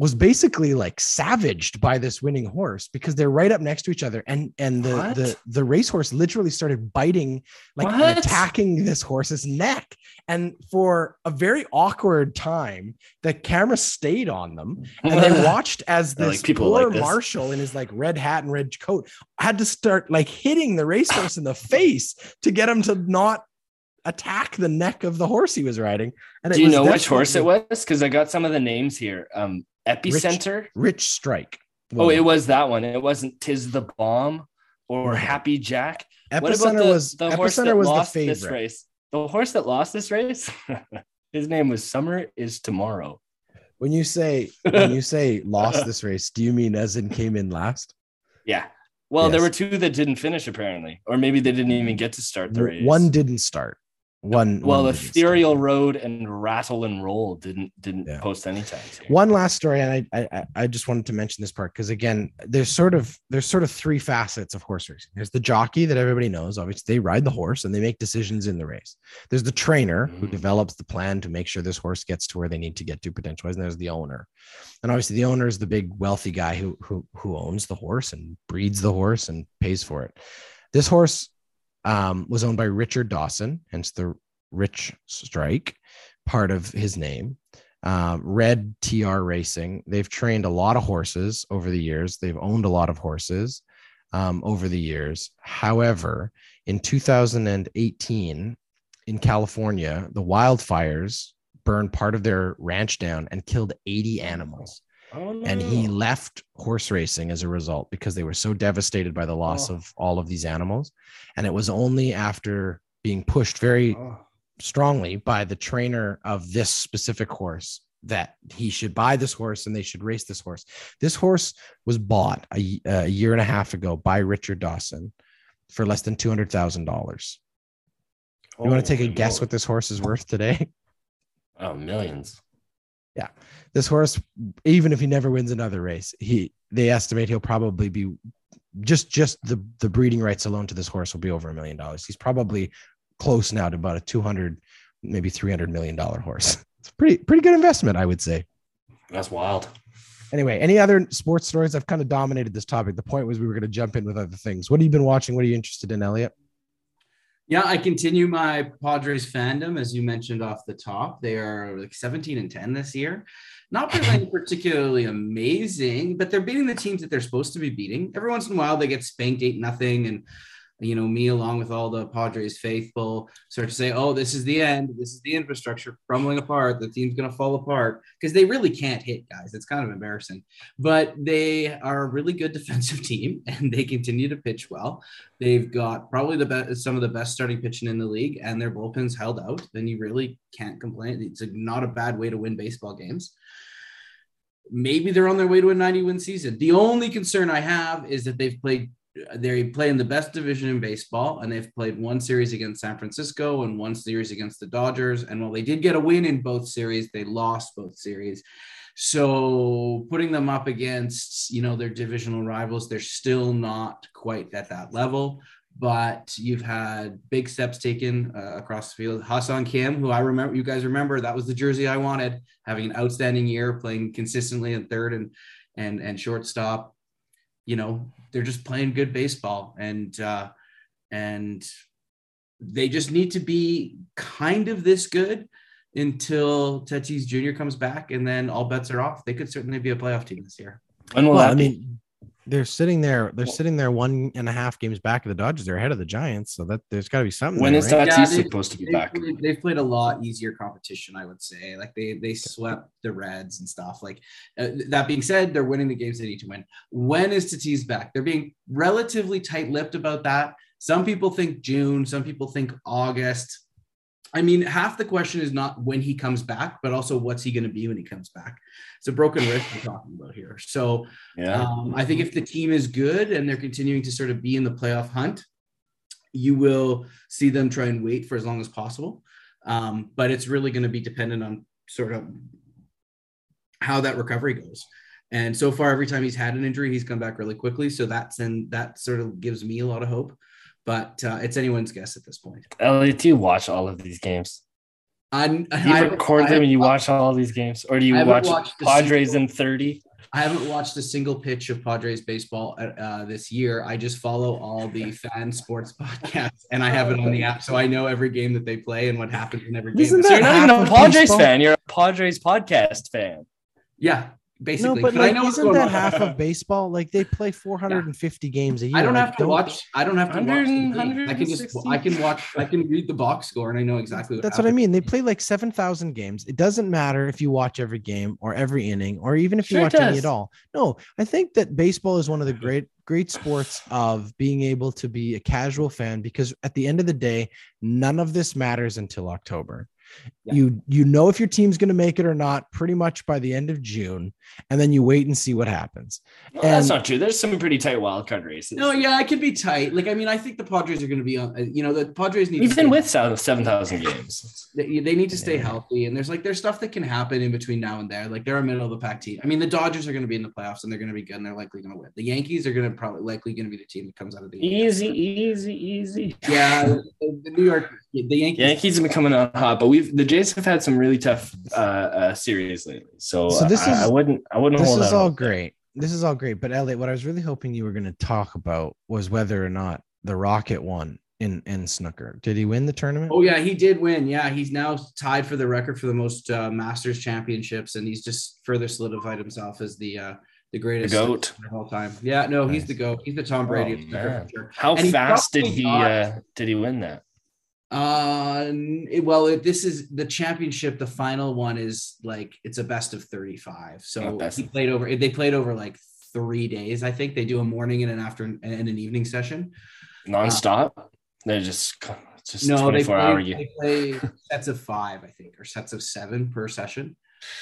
was basically like savaged by this winning horse because they're right up next to each other and and the what? the the racehorse literally started biting like attacking this horse's neck and for a very awkward time the camera stayed on them and they watched as this like people poor like this. marshal in his like red hat and red coat had to start like hitting the racehorse in the face to get him to not attack the neck of the horse he was riding. And Do you know which horse it was? Because I got some of the names here. Um, Epicenter. Rich, Rich Strike. Oh, it was that one. It wasn't Tiz the Bomb or Happy Jack. Epicenter the, was the horse that was lost the this race. The horse that lost this race, his name was Summer is Tomorrow. When you say when you say lost this race, do you mean as in came in last? Yeah. Well, yes. there were two that didn't finish apparently, or maybe they didn't even get to start the race. One didn't start. One. Well, one Ethereal Road and Rattle and Roll didn't didn't Yeah. post any tags. Here. One last story, and I I, I just wanted to mention this part because again, there's sort of there's sort of three facets of horse racing. There's the jockey that everybody knows. Obviously, they ride the horse and they make decisions in the race. There's the trainer who Mhm. develops the plan to make sure this horse gets to where they need to get to potential. And there's the owner, and obviously the owner is the big wealthy guy who who who owns the horse and breeds the horse and pays for it. This horse um, was owned by Richard Dawson, hence the Rich Strike, part of his name. Um, Red TR Racing. They've trained a lot of horses over the years. They've owned a lot of horses um, over the years. However, in 2018 in California, the wildfires burned part of their ranch down and killed 80 animals Oh, no. and he left horse racing as a result because they were so devastated by the loss Oh. of all of these animals and it was only after being pushed very Oh. strongly by the trainer of this specific horse that he should buy this horse and they should race this horse this horse was bought a uh, year and a half ago by richard dawson for less than $200000 you want to oh take a guess moly. what this horse is worth today Oh, millions. This horse, even if he never wins another race, he they estimate he'll probably be just just the the breeding rights alone to this horse will be over a million dollars. He's probably close now to about a 200 maybe 300 million dollar horse. It's a pretty pretty good investment, I would say. That's wild. Anyway, any other sports stories? I've kind of dominated this topic. The point was we were going to jump in with other things. What have you been watching? What are you interested in, Elliot? Yeah, I continue my Padres fandom, as you mentioned off the top. They are like 17 and 10 this year. Not playing particularly amazing, but they're beating the teams that they're supposed to be beating. Every once in a while, they get spanked eight nothing, and you know me, along with all the Padres faithful, start to say, "Oh, this is the end. This is the infrastructure crumbling apart. The team's going to fall apart." Because they really can't hit, guys. It's kind of embarrassing. But they are a really good defensive team, and they continue to pitch well. They've got probably the best, some of the best starting pitching in the league, and their bullpen's held out. Then you really can't complain. It's not a bad way to win baseball games. Maybe they're on their way to a 90 win season. The only concern I have is that they've played, they play in the best division in baseball, and they've played one series against San Francisco and one series against the Dodgers. And while they did get a win in both series, they lost both series. So putting them up against, you know, their divisional rivals, they're still not quite at that level. But you've had big steps taken uh, across the field. Ha-Seong Kim, who I remember, you guys remember, that was the jersey I wanted, having an outstanding year, playing consistently in third and and and shortstop. You know, they're just playing good baseball, and uh, and they just need to be kind of this good until Tatis Jr. comes back, and then all bets are off. They could certainly be a playoff team this year. When will Well, I mean, they're sitting there. They're sitting there one and a half games back of the Dodgers. They're ahead of the Giants, so that there's got to be something. when there, is right? Tatis Yeah, supposed to be They've back? played, they've played a lot easier competition, I would say. Like they they swept the Reds and stuff. Like uh, that being said, they're winning the games they need to win. When is Tatis back? They're being relatively tight-lipped about that. Some people think June. Some people think August. I mean, half the question is not when he comes back, but also what's he going to be when he comes back. It's a broken wrist we're talking about here. So Yeah. um, I think if the team is good and they're continuing to sort of be in the playoff hunt, you will see them try and wait for as long as possible. Um, but it's really going to be dependent on sort of how that recovery goes. And so far, every time he's had an injury, he's come back really quickly. So that's and that sort of gives me a lot of hope. But uh, it's anyone's guess at this point. Elliot, do you watch all of these games? I, Do you I, record I- them and you watch all these games, or do you watch Padres single- in thirty? I haven't watched a single pitch of Padres baseball uh, this year. I just follow all the fan sports podcasts, and I have it on the app, so I know every game that they play and what happens in every game. Isn't So you're not even a Padres baseball? fan. You're a Padres podcast fan. yeah, No, basically. but I like, know isn't that half of baseball? Like they play 450 games a year. I don't Like, have to watch. I don't have to watch. 100 game. I can just. I can watch. I can read the box score, and I know exactly. What That's what I mean. They play like 7,000 games. It doesn't matter if you watch every game or every inning or even if you Sure it watch any at all. No, I think that baseball is one of the mm-hmm. great great sports of being able to be a casual fan because at the end of the day, none of this matters until October. Yeah. You you know if your team's going to make it or not pretty much by the end of June, and then you wait and see what happens. Well, that's not true. There's some pretty tight wild card races. No, yeah, it could be tight. Like, I mean, I think the Padres are going to be on. uh, You know, the Padres need even with seven seven thousand games. they, they need to stay Yeah. healthy. And there's like there's stuff that can happen in between now and there. Like they're a middle of the pack team. I mean, the Dodgers are going to be in the playoffs and they're going to be good and they're likely going to win. The Yankees are going to probably likely going to be the team that comes out of the Easy, easy, easy. Yeah, the, the New York, the Yankees. Yankees have been coming on hot, but we've the Jays have had some really tough uh, uh series lately. So, So this I, is- I wouldn't I wouldn't This hold is all hope there. great. This is all great. But Elliot, what I was really hoping you were going to talk about was whether or not the Rocket won in in snooker. Did he win the tournament? Oh yeah, he did win. Yeah, he's now tied for the record for the most uh, Masters championships, and he's just further solidified himself as the uh, the The greatest goat. of all time. Yeah, no, he's the goat. He's the Tom Brady. Oh, of snooker man. for sure. How And he fast did he uh did he win that? Uh, well, it, this is the championship. The final one is like it's a best of thirty-five. So Oh, he played over. They played over like three days. I think they do a morning and an after and an evening session. Nonstop? They're just just no, they 24 play, hour game. they play sets of five, I think, or sets of seven per session.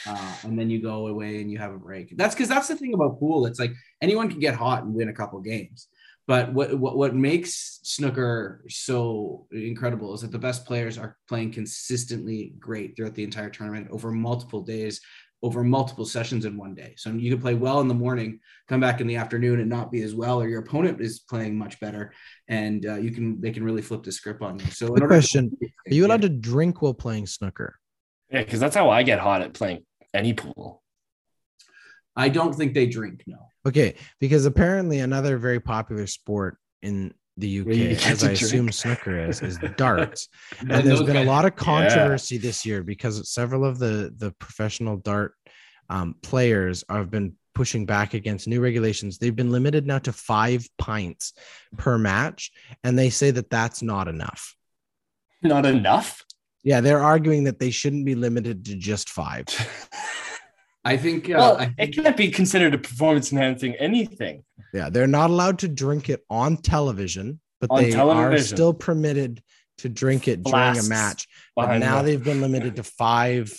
Uh, and then you go away and you have a break. That's because that's the thing about pool. It's like anyone can get hot and win a couple games. But what, what what makes snooker so incredible is that the best players are playing consistently great throughout the entire tournament over multiple days, over multiple sessions in one day. So you can play well in the morning, come back in the afternoon and not be as well, or your opponent is playing much better, and uh, you can they can really flip the script on you. So in Quick order to- question: Are you allowed to drink while playing snooker? Yeah, because that's how I get hot at playing any pool. I don't think they drink. No. Okay, because apparently another very popular sport in the UK, get as to I assume snooker is, is darts. And and there's those been a lot of controversy this year because several of the the professional dart um, players have been pushing back against new regulations. They've been limited now to five pints per match, and they say that that's not enough. Not enough. Yeah, they're arguing that they shouldn't be limited to just five. I think. Uh, well, I it can't be considered a performance enhancing anything. Yeah, they're not allowed to drink it on television, but On they are still permitted to drink it during a match. But now the they've been limited to five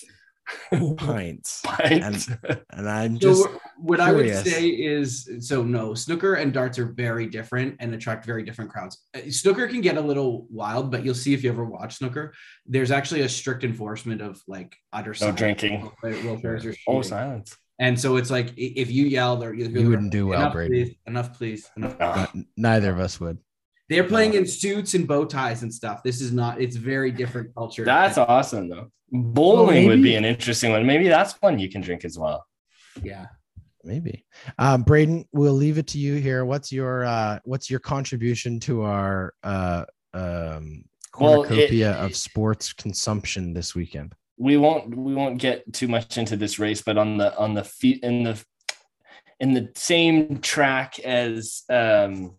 pints. pint. And I'm so just what I would say is so no snooker and darts are very different and attract very different crowds. Uh, Snooker can get a little wild, but you'll see if you ever watch snooker. There's actually a strict enforcement of like utter no silence drinking. while while Oh, silence. And so it's like if you yell, or you, You wouldn't do well, enough, Brady. Please, enough, please. Enough. No. neither of us would. They're playing in suits and bow ties and stuff. This is not. It's very different culture. That's awesome though. Bowling would be an interesting one. Maybe that's one you can drink as well. yeah. Maybe. Um, Braden, we'll leave it to you here. What's your uh what's your contribution to our uh um Well, it- of sports consumption this weekend? we won't we won't get too much into this race, but on the on the feet in the in the same track as um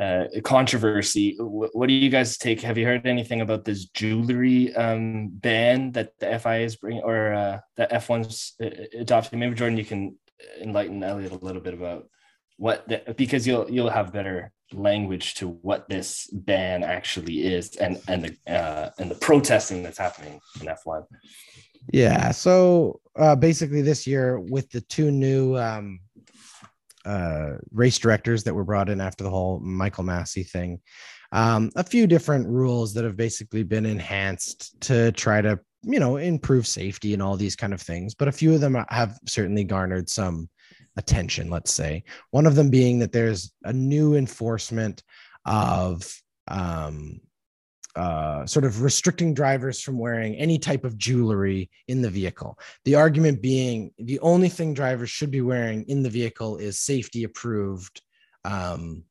uh controversy. Wh- what do you guys take? Have you heard anything about this jewelry um ban that the fia is bringing or uh the f1's uh, adopting maybe jordan you can enlighten elliot a little bit about what the, because you'll you'll have better language to what this ban actually is and and the uh and the protesting that's happening in f1 Yeah. So uh, basically, this year with the two new um, uh, race directors that were brought in after the whole Michael Masi thing, um, a few different rules that have basically been enhanced to try to, you know, improve safety and all these kind of things. But a few of them have certainly garnered some attention, let's say. One of them being that there's a new enforcement of um, uh, sort of restricting drivers from wearing any type of jewelry in the vehicle. The argument being the only thing drivers should be wearing in the vehicle is safety approved. Um,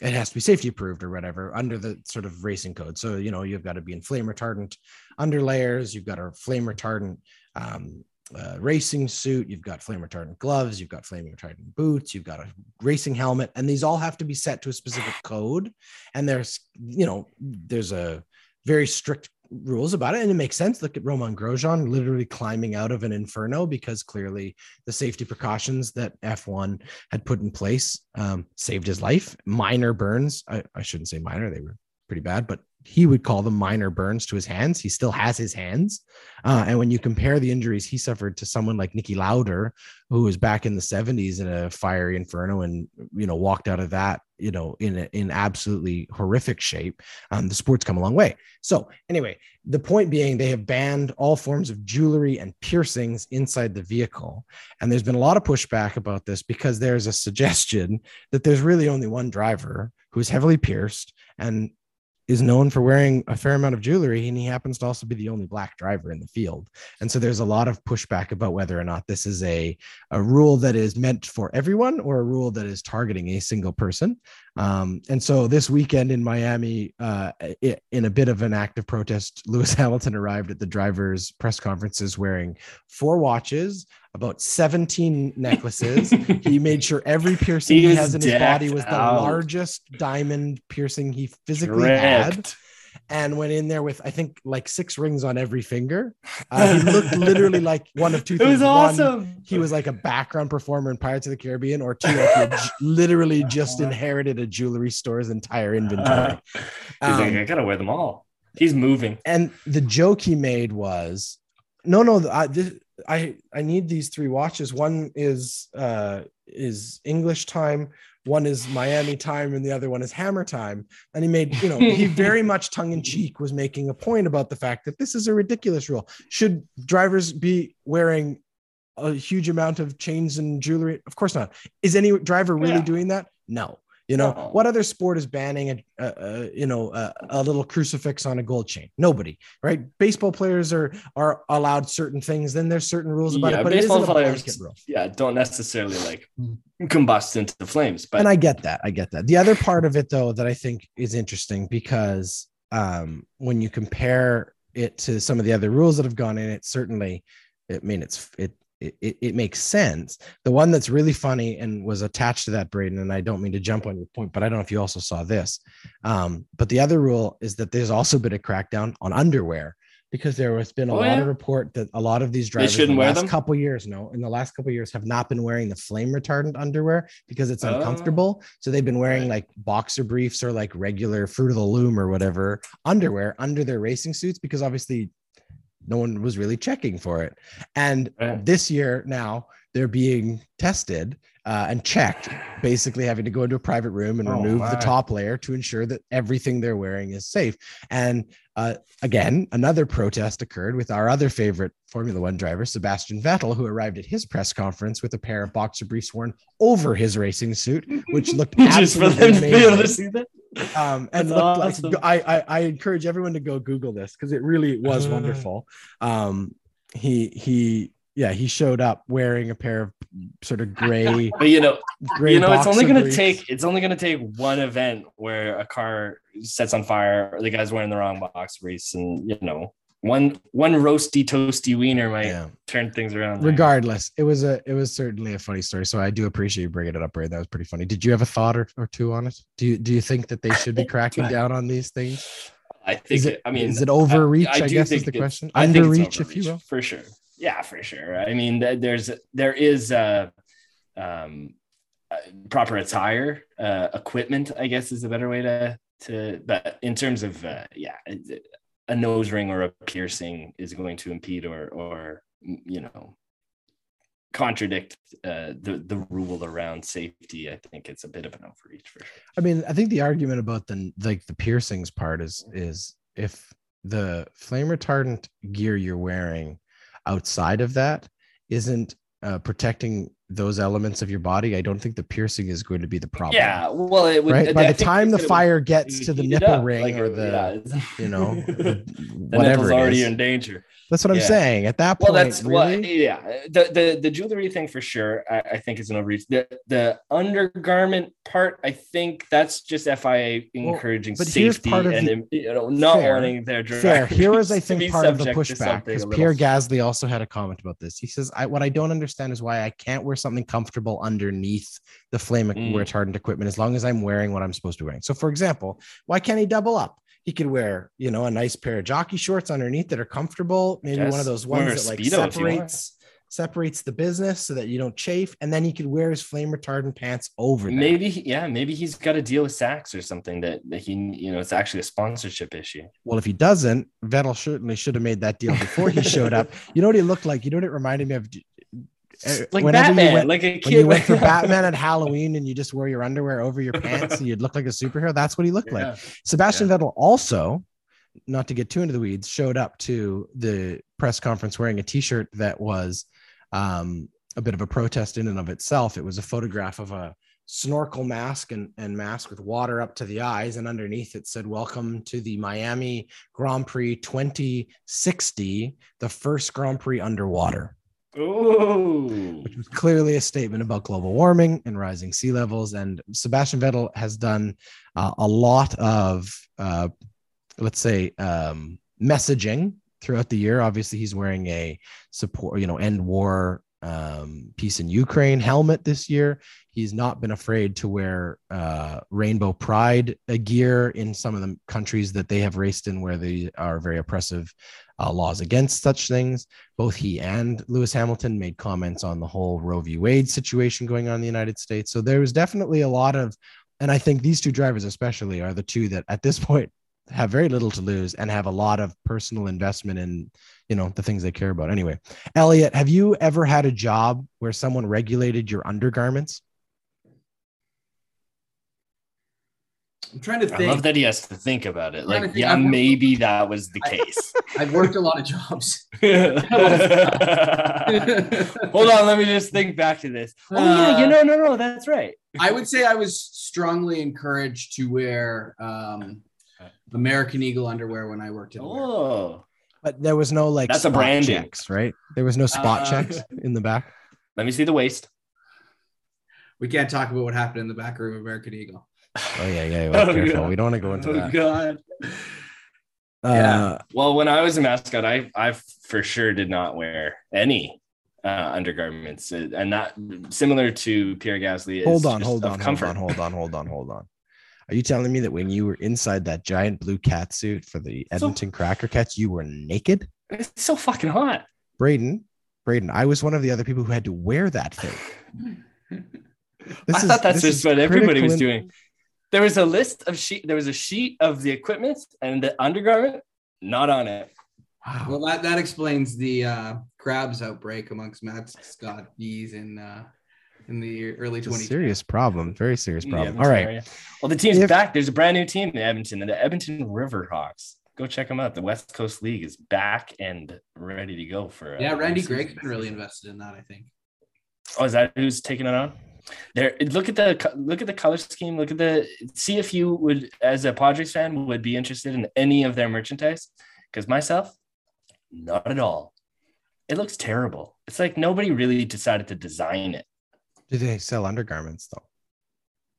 it has to be safety approved or whatever under the sort of racing code. So, you know, you've got to be in flame retardant underlayers, you've got a flame retardant um, uh, racing suit, you've got flame retardant gloves, you've got flame retardant boots, you've got a racing helmet, and these all have to be set to a specific code and there's you know there's a very strict rules about it, and it makes sense. Look at Romain Grosjean literally climbing out of an inferno because clearly the safety precautions that F1 had put in place um, saved his life. Minor burns. I, I shouldn't say minor; they were pretty bad, but he would call them minor burns to his hands. He still has his hands. Uh, and when you compare the injuries he suffered to someone like Niki Lauda, who was back in the 70s in a fiery inferno and, you know, walked out of that, you know, in, a, in absolutely horrific shape, um, the sport's come a long way. So, anyway, the point being, they have banned all forms of jewelry and piercings inside the vehicle. And there's been a lot of pushback about this because there's a suggestion that there's really only one driver who's heavily pierced and is known for wearing a fair amount of jewelry and he happens to also be the only black driver in the field. And so there's a lot of pushback about whether or not this is a, a rule that is meant for everyone or a rule that is targeting a single person. Um, and so this weekend in miami uh, in a bit of an act of protest lewis hamilton arrived at the drivers press conferences wearing four watches about 17 necklaces. he made sure every piercing he, he has in his body was the out. largest diamond piercing he physically had. And went in there with, I think, like six rings on every finger. Uh, he looked literally like one of two things. It was awesome. One, he was like a background performer in Pirates of the Caribbean, or two, like he literally just inherited a jewelry store's entire inventory. He's um, like, I gotta wear them all. He's moving. And the joke he made was, no, no, I, this, I I need these three watches. One is uh is English time, one is Miami time, and the other one is Hammer time. And he made, you know, he very much tongue in cheek was making a point about the fact that this is a ridiculous rule. Should drivers be wearing a huge amount of chains and jewelry? Of course not. Is any driver really yeah. doing that? No. You know, oh. what other sport is banning a, a, a you know a, a, little crucifix on a gold chain? Nobody, right? Baseball players are are allowed certain things. Then there's certain rules about yeah, it, but baseball it players, yeah, don't necessarily like combust into the flames. But and I get that, I get that. The other part of it though that I think is interesting because um, when you compare it to some of the other rules that have gone in, it certainly, I mean, it's it it, it, makes sense. The one that's really funny and was attached to that, Braden, and I don't mean to jump on your point, but I don't know if you also saw this. Um, but the other rule is that there's also been a crackdown on underwear because there has been a oh, lot yeah? of report that a lot of these drivers in the last them? couple years, no, in the last couple years have not been wearing the flame retardant underwear because it's uncomfortable. Oh. So they've been wearing like boxer briefs or like regular fruit of the loom or whatever underwear under their racing suits because obviously no one was really checking for it. And this year now they're being tested uh, and checked, basically having to go into a private room and oh, remove my. the top layer to ensure that everything they're wearing is safe. And uh, again, another protest occurred with our other favorite Formula One driver, Sebastian Vettel, who arrived at his press conference with a pair of boxer briefs worn over his racing suit, which looked absolutely amazing. Um, and looked awesome. like I, I, I encourage everyone to go Google this because it really was uh-huh. wonderful. Um, he he yeah, he showed up wearing a pair of sort of gray. but you know, gray you know, it's only going to take it's only going to take one event where a car sets on fire, or the guy's wearing the wrong box briefs, and you know, one one roasty toasty wiener might yeah. turn things around. There. Regardless, it was a it was certainly a funny story. So I do appreciate you bringing it up, Ray. That was pretty funny. Did you have a thought or, or two on it? Do you do you think that they should be cracking down on these things? I think. Is it, I mean, is it overreach? I, I, I guess is the question. Underreach, if you will, for sure. Yeah, for sure. I mean, there's there is uh, um, uh, proper attire, uh, equipment. I guess is a better way to to. But in terms of uh, yeah, a nose ring or a piercing is going to impede or or you know contradict uh, the the rule around safety, I think it's a bit of an overreach for sure. I mean, I think the argument about the like the piercings part is is if the flame retardant gear you're wearing outside of that isn't uh, protecting those elements of your body, I don't think the piercing is going to be the problem. Yeah, well, it would, right? by I the time the fire gets to the nipple ring like, or the, you know, the, the nipple's already in danger. That's what yeah. I'm saying. At that point, well, that's really? well, yeah. The, the the jewelry thing for sure, I, I, think is an overreach. The the undergarment part, I think that's just FIA encouraging well, safety and the, you know not fair, wanting their drivers. Fair. Here is, I think, part of the pushback because Pierre Gasly also had a comment about this. He says, I, "What I don't understand is why I can't wear something comfortable underneath the flame mm. retardant equipment as long as I'm wearing what I'm supposed to be wearing." So, for example, why can't he double up? He could wear, you know, a nice pair of jockey shorts underneath that are comfortable. Maybe one of those ones that like Speedo if you want. separates separates the business so that you don't chafe. And then he could wear his flame retardant pants over that. Maybe, yeah, maybe he's got a deal with Saks or something that, that he, you know, it's actually a sponsorship issue. Well, if he doesn't, Vettel certainly should have made that deal before he showed up. You know what he looked like? You know what it reminded me of? Uh, Like whenever Batman, went- like a when kid. you went for Batman at Halloween and you just wore your underwear over your pants and you'd look like a superhero, that's what he looked like. Yeah. Sebastian Vettel also, not to get too into the weeds, showed up to the press conference wearing a t-shirt that was um, a bit of a protest in and of itself. It was a photograph of a snorkel mask and, and mask with water up to the eyes, and underneath it said, "Welcome to the Miami Grand Prix 2060, the first Grand Prix underwater." Ooh. which was clearly a statement about global warming and rising sea levels. And Sebastian Vettel has done uh, a lot of, uh, let's say, um, messaging throughout the year. Obviously, he's wearing a support, you know, end war um, peace in Ukraine helmet this year. He's not been afraid to wear uh, rainbow pride gear in some of the countries that they have raced in, where they are very oppressive uh, laws against such things. Both he and Lewis Hamilton made comments on the whole Roe v. Wade situation going on in the United States. So there was definitely a lot of, and I think these two drivers especially are the two that at this point have very little to lose and have a lot of personal investment in, you know, the things they care about. Anyway, Elliot, have you ever had a job where someone regulated your undergarments? I'm trying to think. I love that he has to think about it. Like, yeah, I've- maybe that was the case. I've worked a lot of jobs. Hold on, let me just think back to this. Oh yeah, you Uh, know, no, no, that's right. I would say I was strongly encouraged to wear um, American Eagle underwear when I worked at. Oh. Oh, But there was no like That's a spot branding. checks, right? There was no spot Uh, checks in the back. let me see the waist. We can't talk about what happened in the back room of American Eagle. Oh yeah, yeah. Well, Oh, careful. God. We don't want to go into Oh that. God. Uh, Well, when I was a mascot, I I for sure did not wear any uh, undergarments, and that similar to Pierre Gasly. Is hold on, hold on, hold on, hold on, hold on, hold on. Are you telling me that when you were inside that giant blue cat suit for the So- Edmonton Cracker Cats, you were naked? It's so fucking hot. Braden, Braden, I was one of the other people who had to wear that thing. I is- thought that's just what everybody was doing. There was a list of sheet. There was a sheet of the equipment and the undergarment, not on it. Wow. Well, that, that explains the uh, crabs outbreak amongst Matt Scott bees in uh, in the early It's 20s. serious problem. Very serious problem. All right. area. Well, the team's If- back. There's a brand new team in Edmonton, the Edmonton Riverhawks. Go check them out. The West Coast League is back and ready to go for. uh, Yeah, Randy season. Gregg's been really invested in that, I think. Oh, is that who's taking it on? There, look at the look at the color scheme. Look at the see if you would, as a Padres fan, would be interested in any of their merchandise. Because myself, not at all. It looks terrible. It's like nobody really decided to design it. Do they sell undergarments though?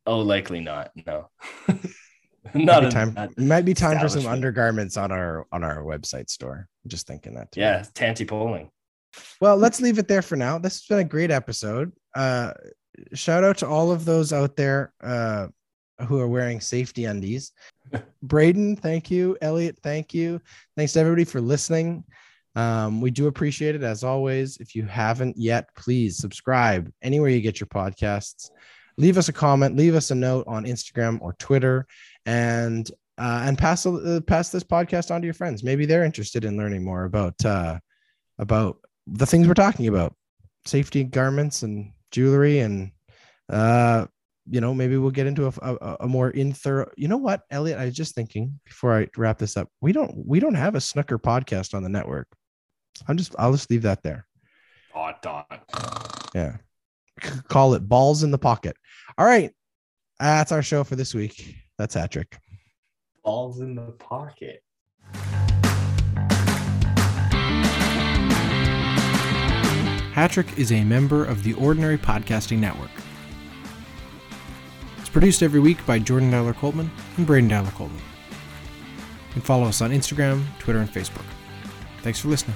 Oh, likely not. No, not a- time. not- It might be time for some undergarments on our on our website store. I'm just thinking that. Too. Yeah, Tanty polling. Well, let's leave it there for now. This has been a great episode. Uh, shout out to all of those out there uh, who are wearing safety undies. Braden, thank you. Elliot, thank you. Thanks to everybody for listening. Um, we do appreciate it as always. If you haven't yet, please subscribe anywhere you get your podcasts. Leave us a comment, leave us a note on Instagram or Twitter, and uh, and pass uh, pass this podcast on to your friends. Maybe they're interested in learning more about uh, about the things we're talking about safety garments and jewelry and uh you know maybe we'll get into a, a, a more in thorough you know what elliot? I was just thinking before i wrap this up we don't we don't have a snooker podcast on the network. I'm just i'll just leave that there. Dot dot. yeah. Call it balls in the pocket. All right. That's our show for this week. That's Hattrick. Balls in the pocket. Hattrick is a member of the Ordinary Podcasting Network. It's produced every week by Jordan Dowler Coltman and Braden Dowler Coltman. Can follow us on Instagram, Twitter, and Facebook. Thanks for listening.